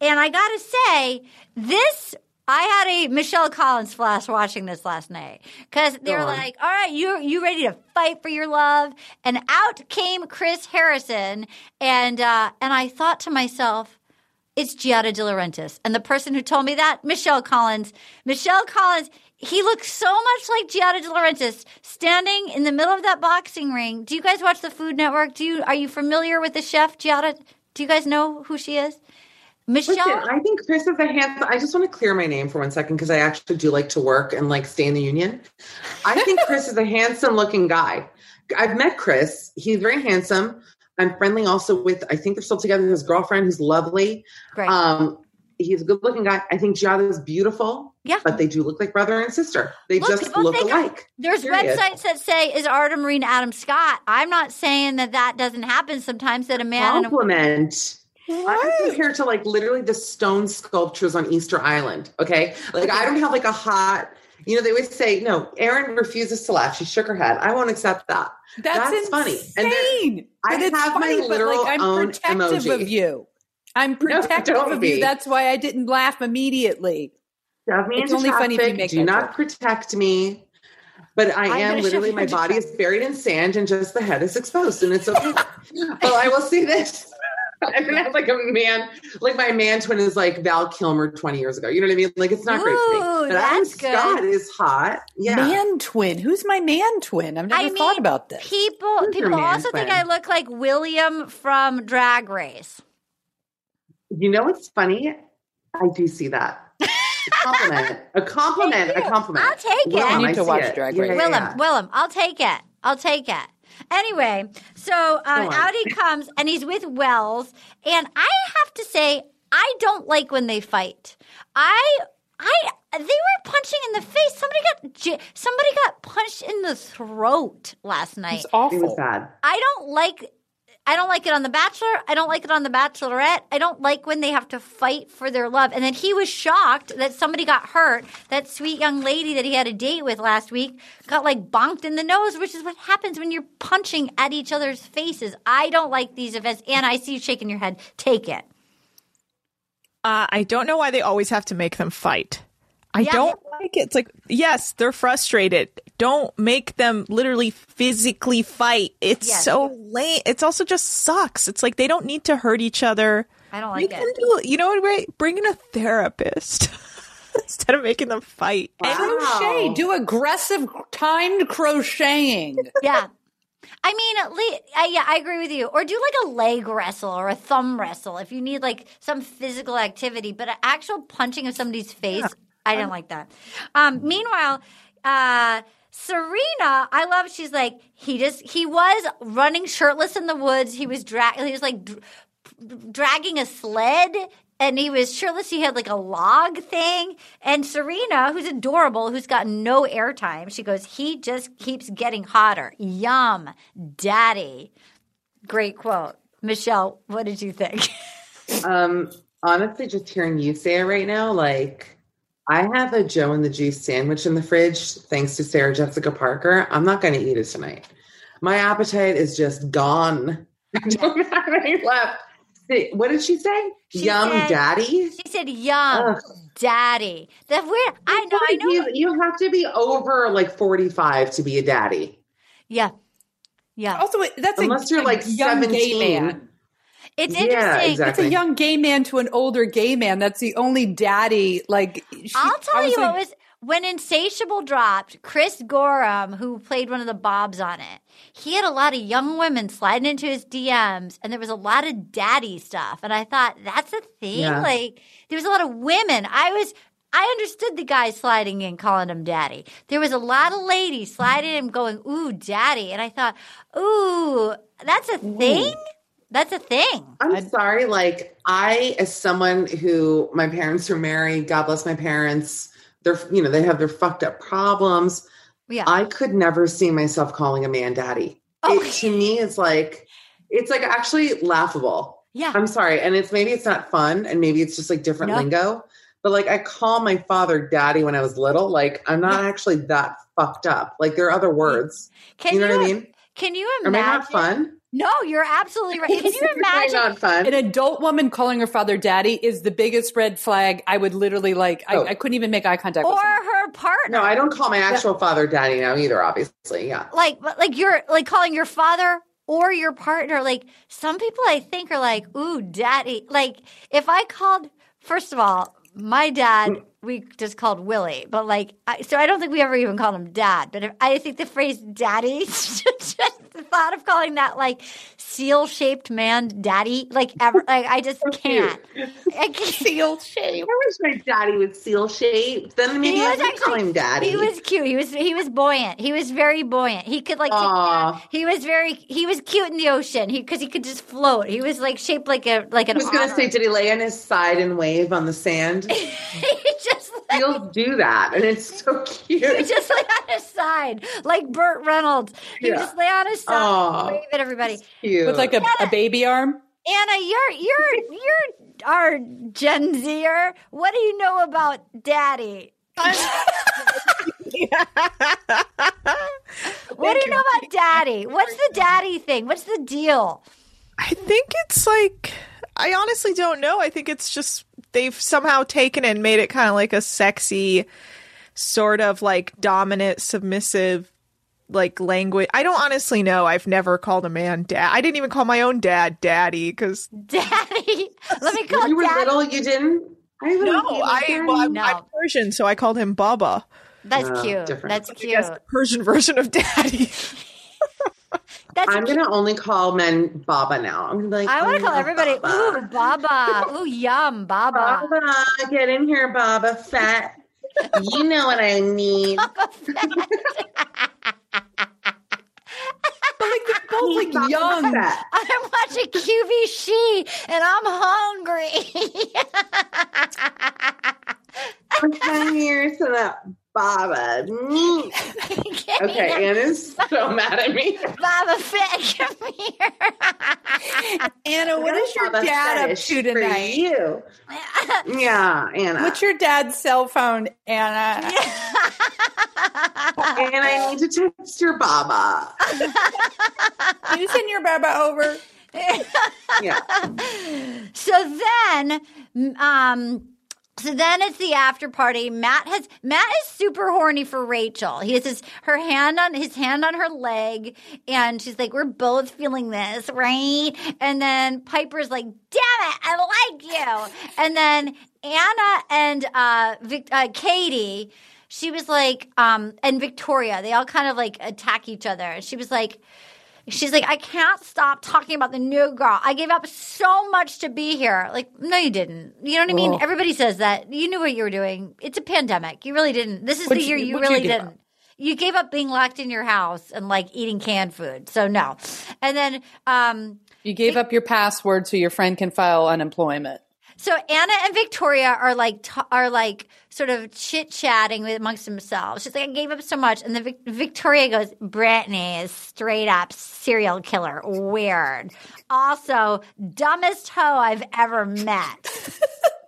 B: And I got to say, this I had a Michelle Collins flash watching this last night because they were like, "All right, you you ready to fight for your love?" And out came Chris Harrison, and uh, and I thought to myself, "It's Giada De Laurentiis." And the person who told me that, Michelle Collins, Michelle Collins. He looks so much like Giada De Laurentiis standing in the middle of that boxing ring. Do you guys watch the Food Network? Do you are you familiar with the chef Giada? Do you guys know who she is? Michelle,
E: Listen, I think Chris is a handsome. I just want to clear my name for one second because I actually do like to work and like stay in the union. I think Chris is a handsome looking guy. I've met Chris. He's very handsome. I'm friendly also with. I think they're still together. His girlfriend, who's lovely.
B: Great.
E: Um, he's a good looking guy. I think Giada is beautiful.
B: Yeah,
E: but they do look like brother and sister. They
B: Look,
E: just look alike.
B: There's
E: Period.
B: websites that say, "Is Arden Myrin Adam Scott?" I'm not saying that that doesn't happen sometimes. That a man and
E: compliment. I'm compared to like literally the stone sculptures on Easter Island. Okay. Like I don't have like a hot, you know, they always say, no, Erin refuses to laugh. She shook her head. I won't accept that.
D: That's,
E: funny. And. I have my
D: funny, but,
E: literal
D: like, I'm
E: own
D: protective
E: emoji.
D: of you. I'm protective
E: don't
D: of
E: be.
D: you. That's why I didn't laugh immediately.
E: Shove me
D: It's only funny if you
E: traffic.
D: make
E: Do not
D: joke.
E: protect me. But I
D: I'm
E: am literally, my body is buried in sand and just the head is exposed and it's okay. well, I will see this. I'm gonna have like a man, like my man twin is like Val Kilmer 20 years ago. You know what I mean? Like it's not great for me.
D: Ooh,
E: But Adam
D: that's good.
E: Scott is hot. Yeah.
D: Man twin. Who's my man twin? I've never
B: I
D: thought
B: mean,
D: about this.
B: people
E: your
B: people
E: man
B: also think? I look like Willam from Drag Race.
E: You know what's funny? I do see that. A compliment. A compliment. A compliment.
B: I'll take it.
E: Willam,
D: I need to
E: see
D: watch
E: it.
D: Drag
E: Yeah,
D: Race.
E: yeah,
B: Willam,
E: yeah.
B: Willam, I'll take it. I'll take it. Anyway, so um,
E: Go
B: out he comes, and he's with Wells, and I have to say, I don't like when they fight. I, I, they were punching in the face. Somebody got, somebody got punched in the throat last night.
D: It's awful.
E: It was bad.
B: I don't like I don't like it on The Bachelor. I don't like it on The Bachelorette. I don't like when they have to fight for their love. And then he was shocked that somebody got hurt. That sweet young lady that he had a date with last week got like bonked in the nose, which is what happens when you're punching at each other's faces. I don't like these events. And I see you shaking your head. Take it.
G: Uh, I don't know why they always have to make them fight. I
B: Yeah.
G: don't like it. It's like, yes, they're frustrated. Don't make them literally physically fight. It's
B: Yes.
G: so lame. It's also just sucks. It's like they don't need to hurt each other.
B: I don't
G: Make
B: like
G: them
B: it.
G: do, you know what? Right? Bring in a therapist instead of making them fight.
D: Crochet. Do aggressive timed crocheting.
B: Yeah. I mean, at least, uh, yeah, I agree with you. Or do like a leg wrestle or a thumb wrestle if you need like some physical activity, but an actual punching of somebody's face, I didn't like that. Um, meanwhile, uh, Serena, I love. She's like he just he was running shirtless in the woods. He was drag. He was like dr- dragging a sled. And he was shirtless. He had like a log thing. And Serena, who's adorable, who's got no airtime, she goes, he just keeps getting hotter. Yum, daddy. Great quote. Michelle, what did you think?
E: Um, honestly, just hearing you say it right now, like I have a Joe and the Juice sandwich in the fridge, thanks to Sarah Jessica Parker. I'm not going to eat it tonight. My appetite is just gone. I don't have any left. What did she say?
B: She
E: Yum,
B: said-
E: daddy.
B: She said, yum,
E: Ugh.
B: daddy. The weird, I know, I know.
E: You, you have to be over like 45 to be a daddy.
B: Yeah. Yeah.
D: Also, that's
E: Unless
D: a,
E: you're like
D: young gay
E: 17.
B: It's
E: Yeah,
B: interesting.
D: It's a young gay man to an older gay man. That's the only daddy. Like, she,
B: I'll tell you
D: like,
B: what was when Insatiable dropped. Chris Gorham, who played one of the Bobs on it, he had a lot of young women sliding into his DMs, and there was a lot of daddy stuff. And I thought that's a thing.
E: Yeah.
B: Like there was a lot of women. I was. I understood the guy sliding in, calling him daddy. There was a lot of ladies sliding in, going, "Ooh, daddy," and I thought, "Ooh, that's a thing. That's a thing."
E: I'm sorry. Like I, as someone who my parents were married, God bless my parents. They're you know they have their fucked up problems.
B: Yeah.
E: I could never see myself calling a man daddy. It to me it's like it's like actually laughable.
B: Yeah.
E: I'm sorry, and it's maybe it's not fun, and maybe it's just like different
B: No.
E: lingo. But like I call my father daddy when I was little. Like I'm not actually that fucked up. Like there are other words.
B: Can
E: you know what I mean?
B: Can you
E: Am I
B: imagine?
E: not fun?
B: No, you're absolutely right. Can you imagine?
E: not fun?
D: an adult woman calling her father daddy is the biggest red flag. I would literally like.
E: Oh.
D: I, I couldn't even make eye contact.
B: or
D: with someone.
B: her partner.
E: No, I don't call my actual father daddy now either. Obviously, yeah.
B: like like you're like calling your father or your partner. Like some people I think are like, ooh, daddy. Like if I called first of all, my dad mm. we just called Willie, but like I, so I don't think we ever even called him dad. But if, I think the phrase daddy, just the thought of calling that like seal shaped man daddy, like ever, like I just can't. I can't.
D: Seal shape.
E: I wish my daddy was seal shaped. Then maybe
B: He
E: I
B: was
E: would
B: actually-
E: call him daddy.
B: He was cute. He was he was buoyant. He was very buoyant. He could like. kick me He was very. He was cute in the ocean. He because he could just float. He was like shaped like a like an.
E: I
B: an.
E: was going to
B: otter.
E: say, did he lay on his side and wave on the sand?
B: he just like,
E: He'll do that, and it's so cute.
B: he just lay on his side like Burt Reynolds. He would
E: Yeah.
B: just lay on his side,
E: Aw.
B: and wave at everybody.
E: Cute.
D: With like a, a baby arm.
B: Anna, you're you're you're our Gen Zer. What do you know about Daddy? what do you know about Daddy? What's the Daddy thing? What's the deal?
G: I think it's like I honestly don't know. I think it's just they've somehow taken it and made it kind of like a sexy sort of like dominant submissive like language. I don't honestly know. I've never called a man dad. I didn't even call my own dad daddy cuz
B: Daddy. Let me call
E: When you were
B: Daddy.
E: little, you didn't. I
G: no, I
E: him
G: well, I'm,
B: No.
G: I'm Persian, so I called him Baba.
B: That's
E: Oh,
B: cute.
E: different.
B: That's
G: I
B: cute.
G: guess the Persian version of daddy.
B: That's
E: I'm
B: cute.
E: gonna only call men Baba now. I'm gonna like,
B: I want to
E: "Oh,
B: call everybody
E: Baba.
B: ooh Baba. Ooh yum Baba.
E: Baba, get in here, Baba, fat. you know what I need.
D: But like they're both like young.
B: I'm watching QVC and I'm hungry.
E: Come here to that Baba. Mm.
B: Me
E: Okay,
B: that
E: Anna's so mad at me.
B: Baba Fett, come here.
D: Anna, what is your
E: Baba
D: dad up
E: fetish
D: to
E: for
D: tonight?
E: you. Yeah, Anna.
D: What's your dad's cell phone, Anna?
E: And I need to text your Baba.
D: Can you send your baba over?
E: Yeah.
B: so then, um, So then it's the after party. Matt has Matt is super horny for Rachel. He has his her hand on his hand on her leg, and she's like, "We're both feeling this, right?" And then Piper's like, "Damn it, I like you." And then Anna and uh, Vic, uh, Katie, she was like, um, and Victoria, they all kind of like attack each other. And She was like. She's like, I can't stop talking about the new girl. I gave up so much to be here. Like, no, you didn't. You know what I mean?
D: Ugh.
B: Everybody says that. You knew what you were doing. It's a pandemic. You really didn't. This is the year
D: you-
B: you,
D: what'd you
B: really didn't. You gave up being locked in your house and like eating canned food. So no. And then um
D: You gave up your password so your friend can file unemployment.
B: So Anna and Victoria are like t- are like sort of chit chatting amongst themselves. She's like, I gave up so much, and then Vic- Victoria goes, Brittany is straight up serial killer. Weird. Also, dumbest hoe I've ever met.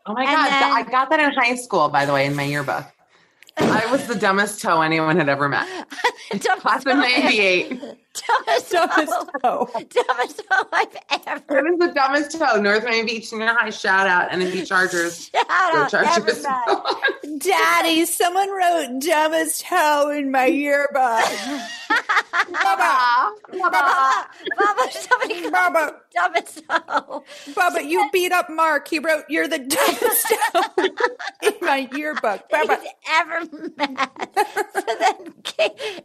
E: Oh my
B: And
E: god,
B: then-
E: I got that in high school, by the way, in my yearbook. I was the dumbest toe anyone had ever met. Class of '98.
B: Dumbest, toe, dumbest toe I've ever.
E: It was the dumbest toe. North Miami Beach Senior High. Shout out, NMB Chargers.
B: Shout
E: Go
B: out,
E: Chargers.
D: Daddy, someone wrote dumbest toe in my yearbook. Baba,
B: Baba, Baba, somebody
D: Baba,
B: dumbest hoe.
D: Baba, you beat up Mark. He wrote, "You're the dumbest hoe in my yearbook." Baba,
B: he's ever met. so then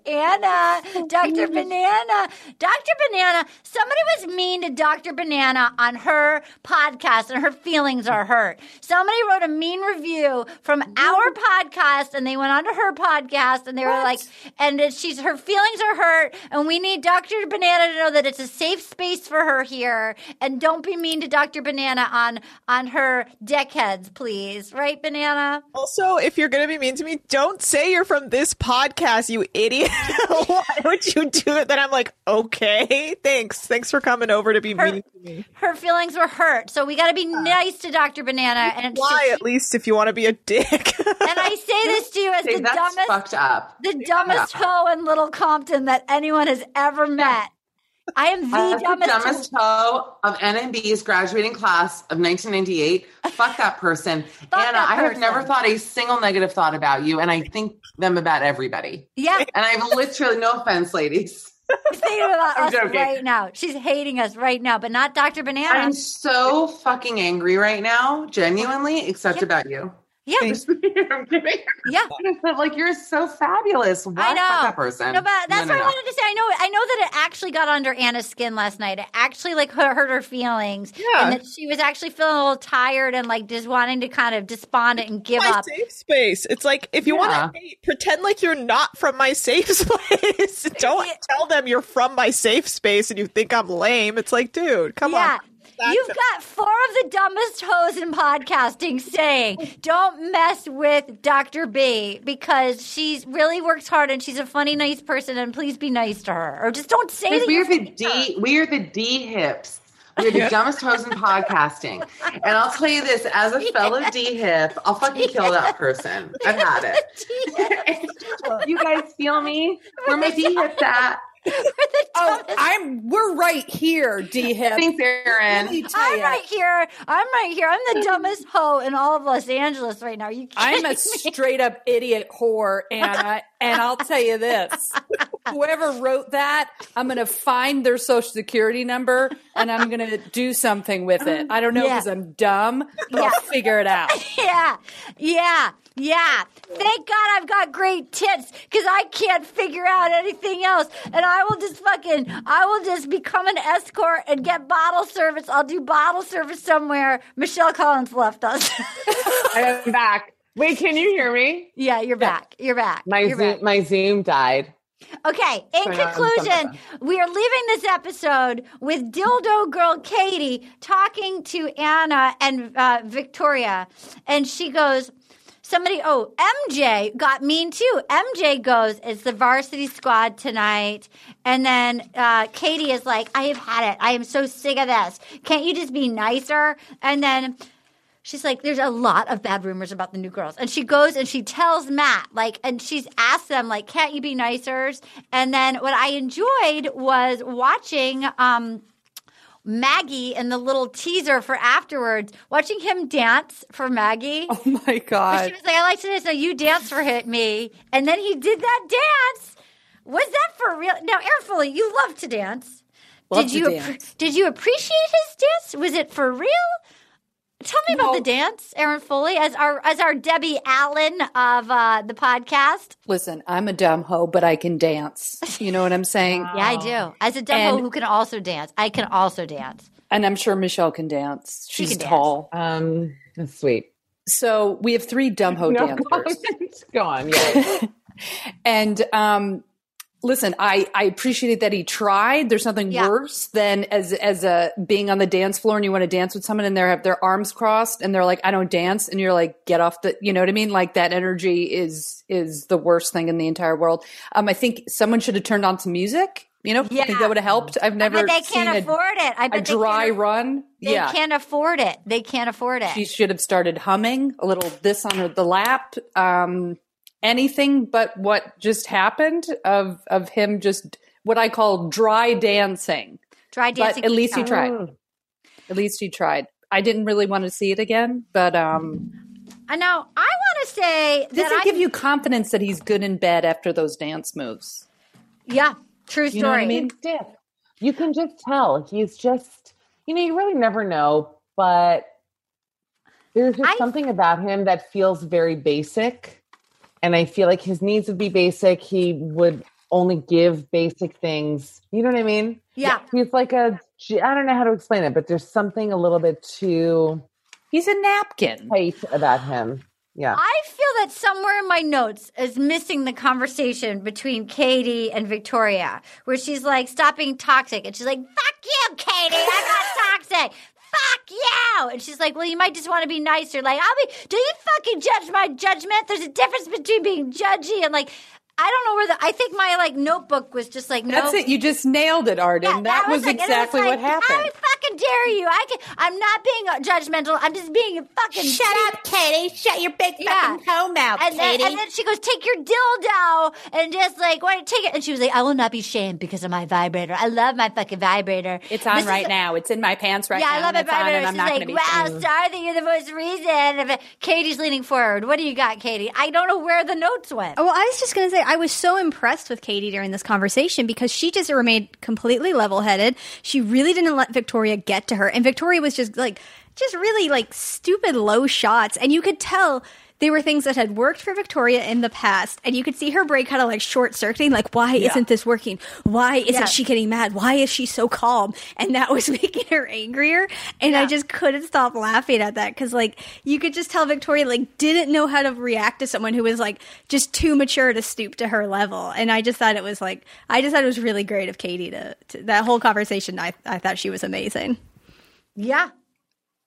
B: Anna, Dr. Banana, Dr. Banana, somebody was mean to Dr. Banana on her podcast and her feelings are hurt. Somebody wrote a mean review from our podcast and they went onto her podcast and they were like, and that she's, her feelings are hurt and we need Dr. Banana to know that it's a safe space for her here and don't be mean to Dr. Banana on, on her deckheads, please. Right, Banana?
G: Also, if you're going to be mean to me, don't say you're from this podcast, you idiot. Why would you do it? Then I'm like, okay, thanks. Thanks for coming over to be mean to me.
B: her feelings were hurt. So we got to be nice to Dr. Banana. And
G: Why, at least, if you want to be a dick?
B: and I say this to you as
E: Say,
B: the
E: that's
B: dumbest,
E: fucked up.
B: the dumbest hoe in Little Compton that anyone has ever met. I am the
E: That's
B: dumbest.
E: the dumbest toe of NMB's graduating class of 1998. Fuck that person. Anna,
B: that
E: I have never thought a single negative thought about you, and I think them about everybody.
B: Yeah.
E: And I've literally, no offense, ladies.
B: It about
E: I'm
B: us
E: joking.
B: right now. She's hating us right now, but not Dr. Banana.
E: I'm so fucking angry right now, genuinely, except about you.
B: Yeah.
E: I'm kidding.
B: Yeah.
E: like you're so fabulous. Why
B: I know.
E: that person?
B: No, but that's
E: No, no,
B: what
E: no.
B: I wanted to say. I know. I know that it actually got under Anna's skin last night. It actually like hurt, hurt her feelings.
G: Yeah.
B: and that she was actually feeling a little tired and like just wanting to kind of despondent and give
G: my
B: up.
G: safe space. It's like if you
E: Yeah.
G: want to hate, pretend like you're not from my safe space. Don't tell them you're from my safe space and you think I'm lame. It's like, dude, come
B: yeah.
G: on. Back
B: You've
G: to-
B: got four of the dumbest hoes in podcasting saying, don't mess with Dr. B because she really works hard and she's a funny, nice person and please be nice to her. Or just don't say that
E: we
B: you're
E: are the D. We are the D hips. We're the dumbest hoes in podcasting. And I'll tell you this: as a fellow D hip, I'll fucking kill that person. I've had it. you guys feel me? Where my D hips at?
D: Oh, I'm. We're right here, D hip.
E: Thanks, Erin.
D: Let me tell
B: I'm right here. I'm right here. I'm the dumbest hoe in all of Los Angeles right now. Are you kidding
D: I'm a
B: me?
D: straight up idiot whore, Anna. and I'll tell you this: whoever wrote that, I'm going to find their social security number and I'm going to do something with it. I don't know
B: Yeah.
D: because I'm dumb, but
B: Yeah.
D: I'll figure it out.
B: yeah, yeah, yeah. Thank God I've got great tits because I can't figure out anything else. And I will just fucking, I will just become an escort and get bottle service. I'll do bottle service somewhere. Michelle Collins left us.
E: I'm back. Wait, can you hear me?
B: yeah, you're back. You're back.
E: My
B: you're
E: Zoom,
B: back.
E: my Zoom died.
B: Okay, in conclusion, we are leaving this episode with Dildo Girl Katie talking to Anna and uh, Victoria. And she goes, Somebody, oh, MJ got mean too. MJ goes, It's the varsity squad tonight. And then uh, Katie is like, I have had it. I am so sick of this. Can't you just be nicer? And then she's like, there's a lot of bad rumors about the new girls. And she goes and she tells Matt, like, and she's asked them, like, can't you be nicer? And then what I enjoyed was watching, um, Maggie in the little teaser for afterwards, watching him dance for Maggie.
D: Oh my god!
B: She was like, "I like to dance. Now you dance for hit me," and then he did that dance. Was that for real? Now, Erin Foley, you love to dance.
D: Love
B: did
D: to
B: you
D: dance.
B: did you appreciate his dance? Was it for real? Tell me about the dance, Erin Foley, as our as our Debbie Allen of uh, the podcast.
D: Listen, I'm a dumb hoe, but I can dance. You know what I'm saying?
B: Yeah, I do. As a dumb hoe who can also dance, I can also dance.
D: And I'm sure Michelle can dance.
B: She
D: She's
B: can
D: tall.
E: Um, that's sweet.
D: So we have three dumb hoe
E: No,
D: dancers.
E: Go on. Yeah.
D: And um, listen, I I appreciated that he tried. There's nothing
B: Yeah.
D: worse than as as a being on the dance floor and you want to dance with someone and they have their arms crossed and they're like, I don't dance, and you're like, get off the, you know what I mean? Like that energy is is the worst thing in the entire world. Um, I think someone should have turned on some music. You know, I think that would have helped. I've never
B: they can't
D: a,
B: afford it. I
D: a
B: bet they
D: dry run.
B: They
D: yeah,
B: can't afford it. They can't afford it.
D: she should have started humming a little this on her, the lap. Um, anything but what just happened of of him just what I call dry dancing.
B: Dry dancing.
D: But at least he
B: Oh.
D: tried. At least he tried. I didn't really want to see it again, but um,
B: I know. I want to say
D: does
B: that
D: it
B: I
D: give you confidence that he's good in bed after those dance moves?
B: Yeah, true story.
D: You know what I mean?
E: Dip. You can just tell. He's just, you know, you really never know, but there's just something about him that feels very basic. And I feel like his needs would be basic. He would only give basic things. You know what I mean?
B: Yeah.
E: He's like a, I don't know how to explain it, but there's something a little bit too.
D: He's a napkin.
E: Tight about him. Yeah.
B: I feel that somewhere in my notes is missing the conversation between Katie and Victoria, where she's like, stop being toxic. And she's like, fuck you, Katie. I'm not toxic. Fuck you. And she's like, well, you might just want to be nicer. Like, I'll be, do you fucking judge my judgment? There's a difference between being judgy and like, I don't know where the, I think my like notebook was just like,
D: no.
B: That's
D: it. You just nailed it, Arden. that, was,
B: like- and it
D: exactly
B: like,
D: what happened.
B: How fucking dare you? I can, I'm not being uh, judgmental. I'm just being a fucking.
O: Shut up, Katie. Shut your big fucking hoe mouth,
B: and then,
O: Katie.
B: and then she goes, "Take your dildo," and just like, "Why take it?" And she was like, "I will not be shamed because of my vibrator. I love my fucking vibrator.
D: It's on
B: This is-
D: right now. It's in my pants right
B: yeah,
D: now.
B: Yeah, I love
D: and
B: my
D: on,
B: vibrator.
D: and I'm
B: She's
D: not
B: like,
D: going to be
B: "Wow,
D: shamed.
B: sorry that you're the most reason." Katie's leaning forward. What do you got, Katie? I don't know where the notes went.
F: Oh, well, I was just going to say, I was so impressed with Katie during this conversation because she just remained completely level headed. She really didn't let Victoria get to her. And Victoria was just like, just really like stupid low shots. And you could tell they were things that had worked for Victoria in the past. And you could see her brain kind of like short circuiting, like, why
D: Yeah.
F: isn't this working? Why isn't
B: Yeah.
F: she getting mad? Why is she so calm? And that was making her angrier. And I just couldn't stop laughing at that because, like, you could just tell Victoria, like, didn't know how to react to someone who was, like, just too mature to stoop to her level. And I just thought it was, like, I just thought it was really great of Katie to, to that whole conversation. I, I thought she was amazing.
B: Yeah.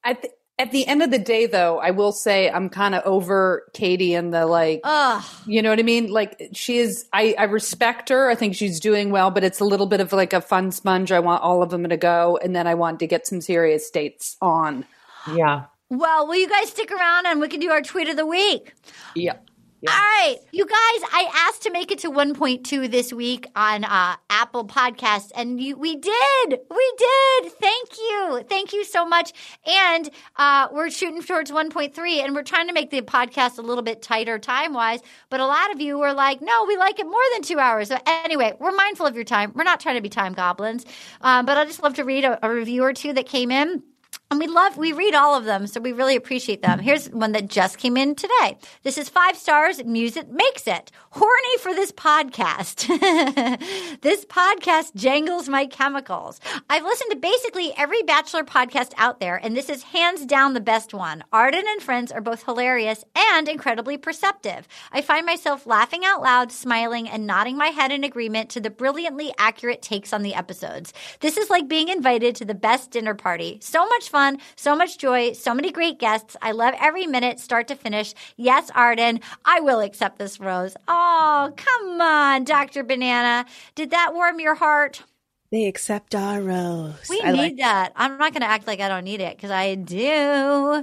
D: I at the end of the day, though, I will say I'm kind of over Katie and the like.
B: Ugh.
D: You know what I mean? Like she is. I, I respect her. I think she's doing well, but it's a little bit of like a fun sponge. I want all of them to go, and then I want to get some serious states on.
E: Yeah.
B: Well, will you guys stick around and we can do our tweet of the week?
D: Yeah.
B: All right, you guys, I asked to make it to 1.2 this week on uh, Apple Podcasts, and you, we did. We did. Thank you. Thank you so much. And uh, we're shooting towards 1.3, and we're trying to make the podcast a little bit tighter time wise. But a lot of you were like, no, we like it more than two hours. So, anyway, we're mindful of your time. We're not trying to be time goblins. Um, but I just love to read a, a review or two that came in. And we love, we read all of them, so we really appreciate them. Here's one that just came in today. This is five stars. Music makes it. Horny for this podcast. this podcast jangles my chemicals. I've listened to basically every Bachelor podcast out there, and this is hands down the best one. Arden and friends are both hilarious and incredibly perceptive. I find myself laughing out loud, smiling, and nodding my head in agreement to the brilliantly accurate takes on the episodes. This is like being invited to the best dinner party. So much fun, so much joy, so many great guests. I love every minute, start to finish. Yes, Arden, I will accept this rose. Oh, come on, Dr. Banana. Did that warm your heart?
G: They accept our rose.
B: We
G: I
B: need
G: like-
B: that. I'm not going to act like I don't need it because I do. All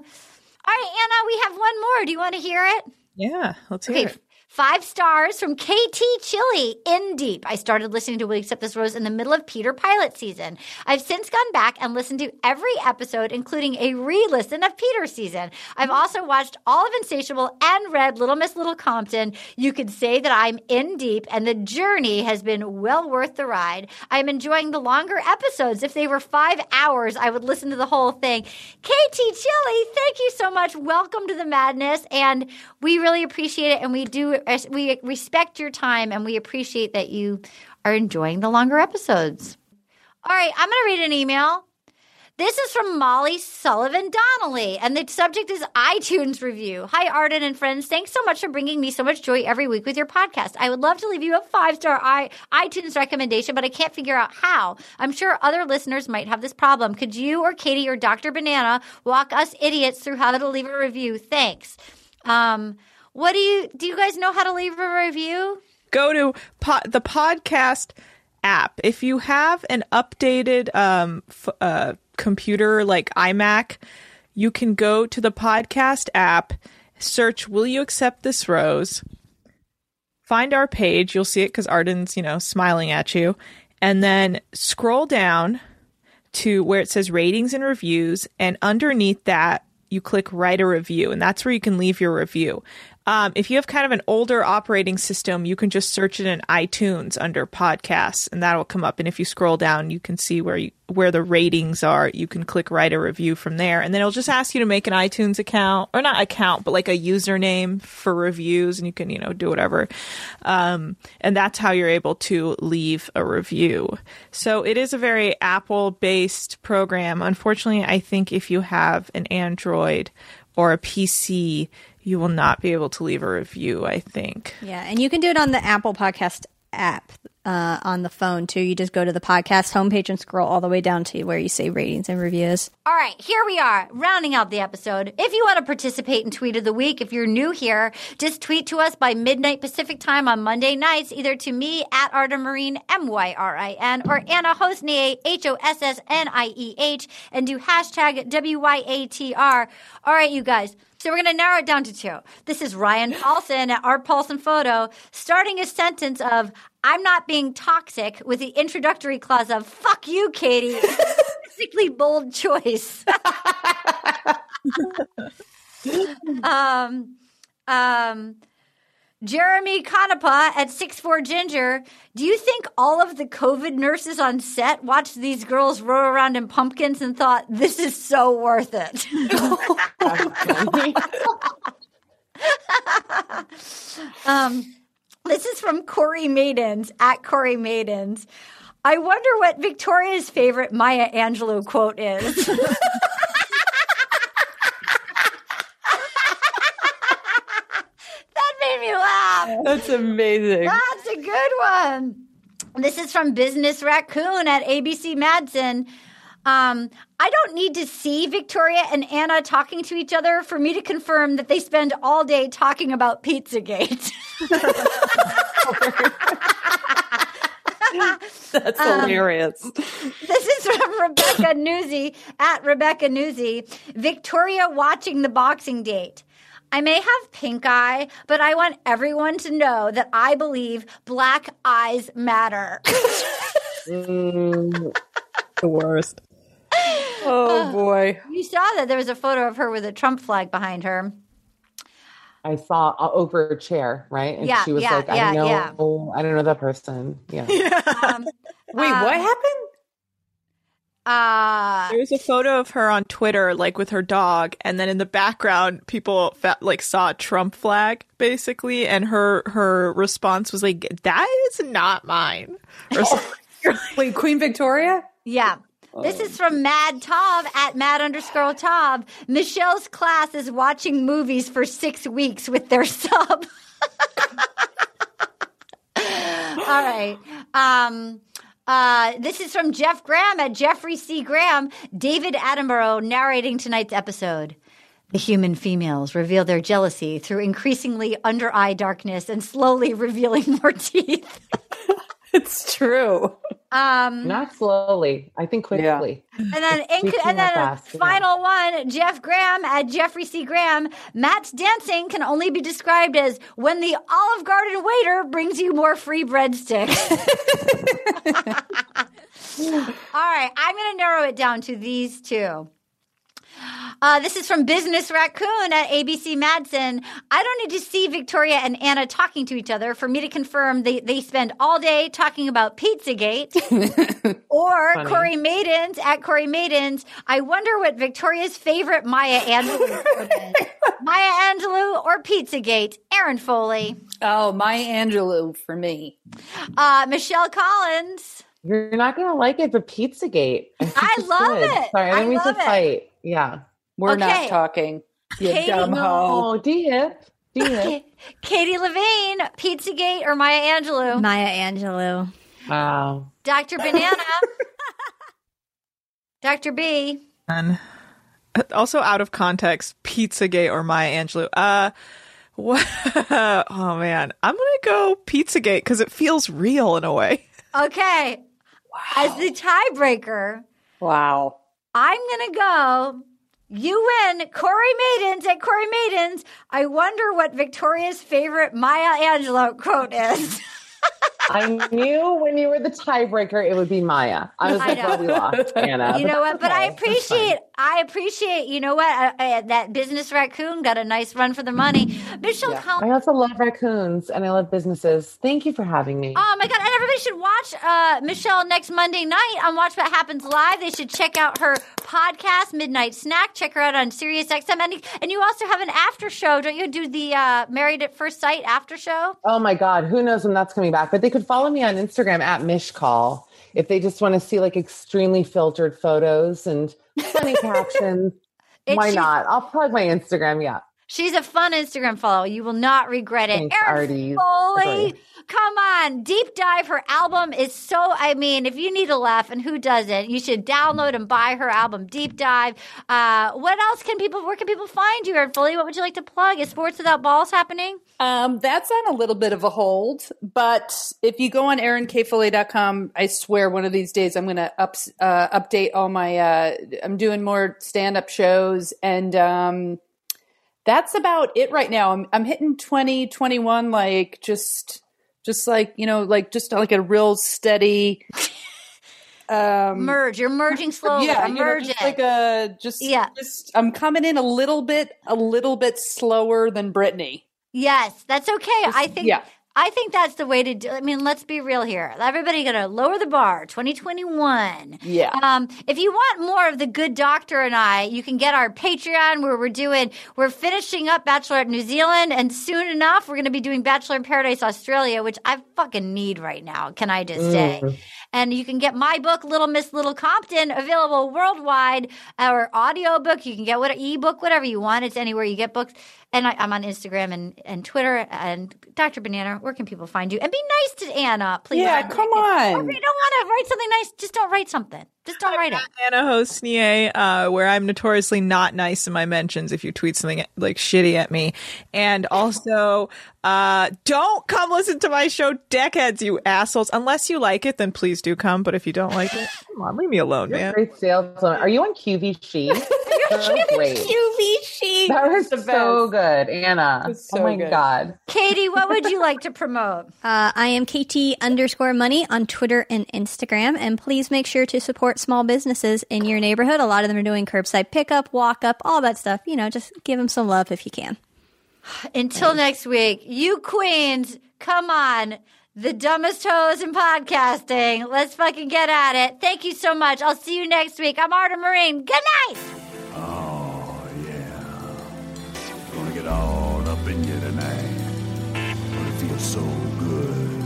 B: right, Anna, we have one more. Do you want to hear it?
G: Yeah, let's hear
B: Okay,
G: it.
B: Five stars from KT Chili in deep. I started listening to We Accept This Rose in the middle of Peter pilot season. I've since gone back and listened to every episode, including a re listen of Peter season. I've also watched all of Insatiable and read Little Miss Little Compton. You could say that I'm in deep, and the journey has been well worth the ride. I'm enjoying the longer episodes. If they were five hours, I would listen to the whole thing. KT Chili, thank you so much. Welcome to the madness. And we really appreciate it. And we do, we respect your time and we appreciate that you are enjoying the longer episodes. All right, I'm going to read an email. This is from Molly Sullivan Donnelly, and the subject is iTunes review. Hi, Arden and friends. Thanks so much for bringing me so much joy every week with your podcast. I would love to leave you a five star iTunes recommendation, but I can't figure out how. I'm sure other listeners might have this problem. Could you or Katie or Dr. Banana walk us idiots through how to leave a review? Thanks. Um, what do you do? You guys know how to leave a review?
G: Go to po- the podcast app. If you have an updated um, f- uh, computer like iMac, you can go to the podcast app, search "Will you accept this rose?" Find our page. You'll see it because Arden's, you know, smiling at you, and then scroll down to where it says ratings and reviews, and underneath that you click write a review, and that's where you can leave your review. Um, if you have kind of an older operating system, you can just search it in iTunes under podcasts, and that'll come up. And if you scroll down, you can see where you, where the ratings are. You can click write a review from there, and then it'll just ask you to make an iTunes account or not account, but like a username for reviews, and you can you know do whatever. Um, and that's how you're able to leave a review. So it is a very Apple based program. Unfortunately, I think if you have an Android or a PC, you will not be able to leave a review, I think.
F: Yeah, and you can do it on the Apple Podcast app uh, on the phone too. You just go to the podcast homepage and scroll all the way down to where you say ratings and reviews.
B: All right, here we are, rounding out the episode. If you want to participate in Tweet of the Week, if you're new here, just tweet to us by midnight Pacific time on Monday nights, either to me at Arden Myrin, M Y R I N, or Anna Hossnieh, H O S S N I E H, and do hashtag W Y A T R. All right, you guys. So we're going to narrow it down to two. This is Ryan Paulson at Art Paulson Photo, starting a sentence of "I'm not being toxic" with the introductory clause of "Fuck you, Katie." Basically, bold choice. um, um. Jeremy Conapa at six four Ginger. Do you think all of the COVID nurses on set watched these girls roll around in pumpkins and thought, this is so worth it? um, this is from Corey Maidens at Corey Maidens. I wonder what Victoria's favorite Maya Angelou quote is. that made me laugh.
D: That's amazing.
B: That's a good one. This is from Business Raccoon at ABC Madsen. Um, I don't need to see Victoria and Anna talking to each other for me to confirm that they spend all day talking about Pizzagate.
D: That's
B: Um,
D: hilarious.
B: This is from Rebecca Newsy at Rebecca Newsy. Victoria watching the boxing date. I may have pink eye, but I want everyone to know that I believe black eyes matter.
D: the worst. Oh boy.
B: You saw that there was a photo of her with a Trump flag behind her.
E: I saw uh, over a chair, right? And
B: Yeah,
E: she was
B: yeah,
E: like,
B: yeah,
E: I know,
B: yeah.
E: I don't know that person. Yeah.
B: Um,
D: Wait, what happened?
B: Uh,
G: There was a photo of her on Twitter, like with her dog, and then in the background, people fa- like saw a Trump flag, basically, and her her response was like, "That is not mine."
D: Wait, Queen Victoria?
B: Yeah. This is from Mad Tob at Mad underscore Tob. Michelle's class is watching movies for six weeks with their sub. All right. Um, uh, this is from Jeff Graham at Jeffrey C. Graham. David Attenborough narrating tonight's episode. The human females reveal their jealousy through increasingly under eye darkness and slowly revealing more teeth.
D: It's true.
B: Um,
E: Not slowly. I think quickly.
B: And then, in, and then
E: fast, yeah.
B: final one, Jeff Graham at Jeffrey C. Graham. Matt's dancing can only be described as when the Olive Garden waiter brings you more free breadsticks. All right, I'm going to narrow it down to these two. Uh, this is from Business Raccoon at ABC Madsen. I don't need to see Victoria and Anna talking to each other for me to confirm they, they spend all day talking about Pizzagate. or
E: Funny.
B: Corey Maidens at Corey Maidens. I wonder what Victoria's favorite Maya Angelou is. Maya Angelou or Pizzagate? Erin Foley.
D: Oh, Maya Angelou for me.
B: Uh, Michelle Collins.
E: You're not going to like it, but Pizzagate. I,
B: I love
E: good.
B: it.
E: Sorry, I
B: I
E: didn't mean to
B: it.
E: fight. Yeah.
D: We're
B: Okay.
D: not talking. You
B: Katie,
D: dumb hoe.
E: No, D-hip. D-hip.
B: Katie Levine, Pizzagate or Maya Angelou?
F: Maya Angelou.
E: Wow.
B: Dr. Banana. Dr. B.
G: And also out of context, Pizzagate or Maya Angelou. Uh, what? oh man, I'm gonna go Pizzagate because it feels real in a way.
B: Okay. Wow. As the tiebreaker,
D: Wow.
B: I'm going to go. You win. Corey Maidens at Corey Maidens. I wonder what Victoria's favorite Maya Angelou quote is.
E: I knew when you were the tiebreaker, it would be Maya. I was
B: I
E: like,
B: know.
E: well, we lost, Anna.
B: you know what? But I
E: okay. That's fine.
B: appreciate, I appreciate, you know what? Uh, uh, that business raccoon got a nice run for the money. Michelle Collins.
E: I also love raccoons and I love businesses. Thank you for having me.
B: Oh my god! And everybody should watch uh, Michelle next Monday night on Watch What Happens Live. They should check out her podcast, Midnight Snack. Check her out on Sirius XM. And, and you also have an after show, don't you? Do the uh, Married at First Sight after show?
E: Oh my God, who knows when that's coming back? But they could follow me on Instagram at Mishcall if they just want to see like extremely filtered photos and funny captions. Why not? I'll plug my Instagram. Yeah.
B: She's a fun Instagram follow. You will not regret it.
E: Thanks,
B: Erin
E: Artie.
B: Foley. Come on. Deep Dive, her album is so, I mean, if you need a laugh, and who doesn't, you should download and buy her album, Deep Dive. Uh, what else can people, where can people find you, Erin Foley? What would you like to plug? Is Sports Without Balls happening?
D: Um, that's on a little bit of a hold, but if you go on aaronkfoley.com, I swear one of these days I'm going to up, uh, update all my, uh, I'm doing more stand up shows and, um, that's about it right now. I'm, I'm hitting 20, 21, like just, just like, you know, like just like a real steady, um,
B: Merge. You're merging slowly.
D: yeah,
B: I'm
D: you know, just like a just
B: Yeah.
D: Just I'm coming in a little bit, a little bit slower than Brittany.
B: Yes, that's okay. I think
D: yeah.
B: I think that's the way to do. I mean, let's be real here. Everybody got to lower the bar. 2021.
D: Yeah.
B: Um, if you want more of the good doctor and I, you can get our Patreon where we're doing. We're finishing up Bachelor at New Zealand, and soon enough we're going to be doing Bachelor in Paradise Australia, which I fucking need right now. Can I just say?
E: Mm.
B: And you can get my book, Little Miss Little Compton, available worldwide, or audio book. You can get what ebook, whatever you want. It's anywhere you get books. And I, I'm on Instagram and, and Twitter and Dr. Banana. Where can people find you? And be nice to Anna, please.
D: Yeah,
B: I'd
D: come.
B: Or
D: on.
B: if you don't want to write something nice, just don't write something. Just don't write it.
G: Anna Hossnieh, uh, where I'm notoriously not nice in my mentions if you tweet something like shitty at me. And also, uh, don't come listen to my show, Deckheads, you assholes. Unless you like it, then please do come. But if you don't like it, come on, leave me alone,
E: You're
G: man.
E: great saleswoman. Are you on QVC? That was great.
D: QVC.
E: That was
D: the
E: so
D: best.
E: good, Anna.
D: was
E: oh
D: so
E: my
D: good.
E: God.
B: Katie, what would you like to promote?
F: Uh, I am KT underscore money on Twitter and Instagram. And please make sure to support small businesses in your neighborhood. A lot of them are doing curbside pickup, walk up, all that stuff. You know, just give them some love if you can.
B: Until next week, you queens, come on. The dumbest hoes in podcasting. Let's fucking get at it. Thank you so much. I'll see you next week. I'm Arden Myrin. Good night.
C: Oh, yeah. Gonna get all up in you tonight. Gonna feel so good.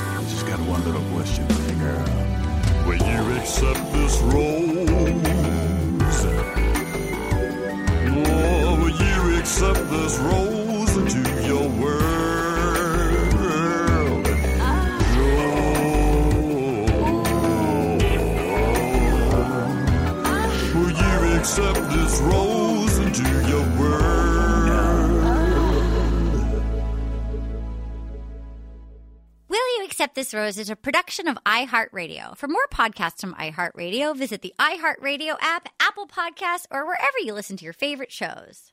C: I just got one little question for you, girl. Will you accept this rose? Oh, will you accept this rose accept this rose into your world?
B: Will you accept This Rose is a production of iHeartRadio. For more podcasts from iHeartRadio, visit the iHeartRadio app, Apple Podcasts, or wherever you listen to your favorite shows.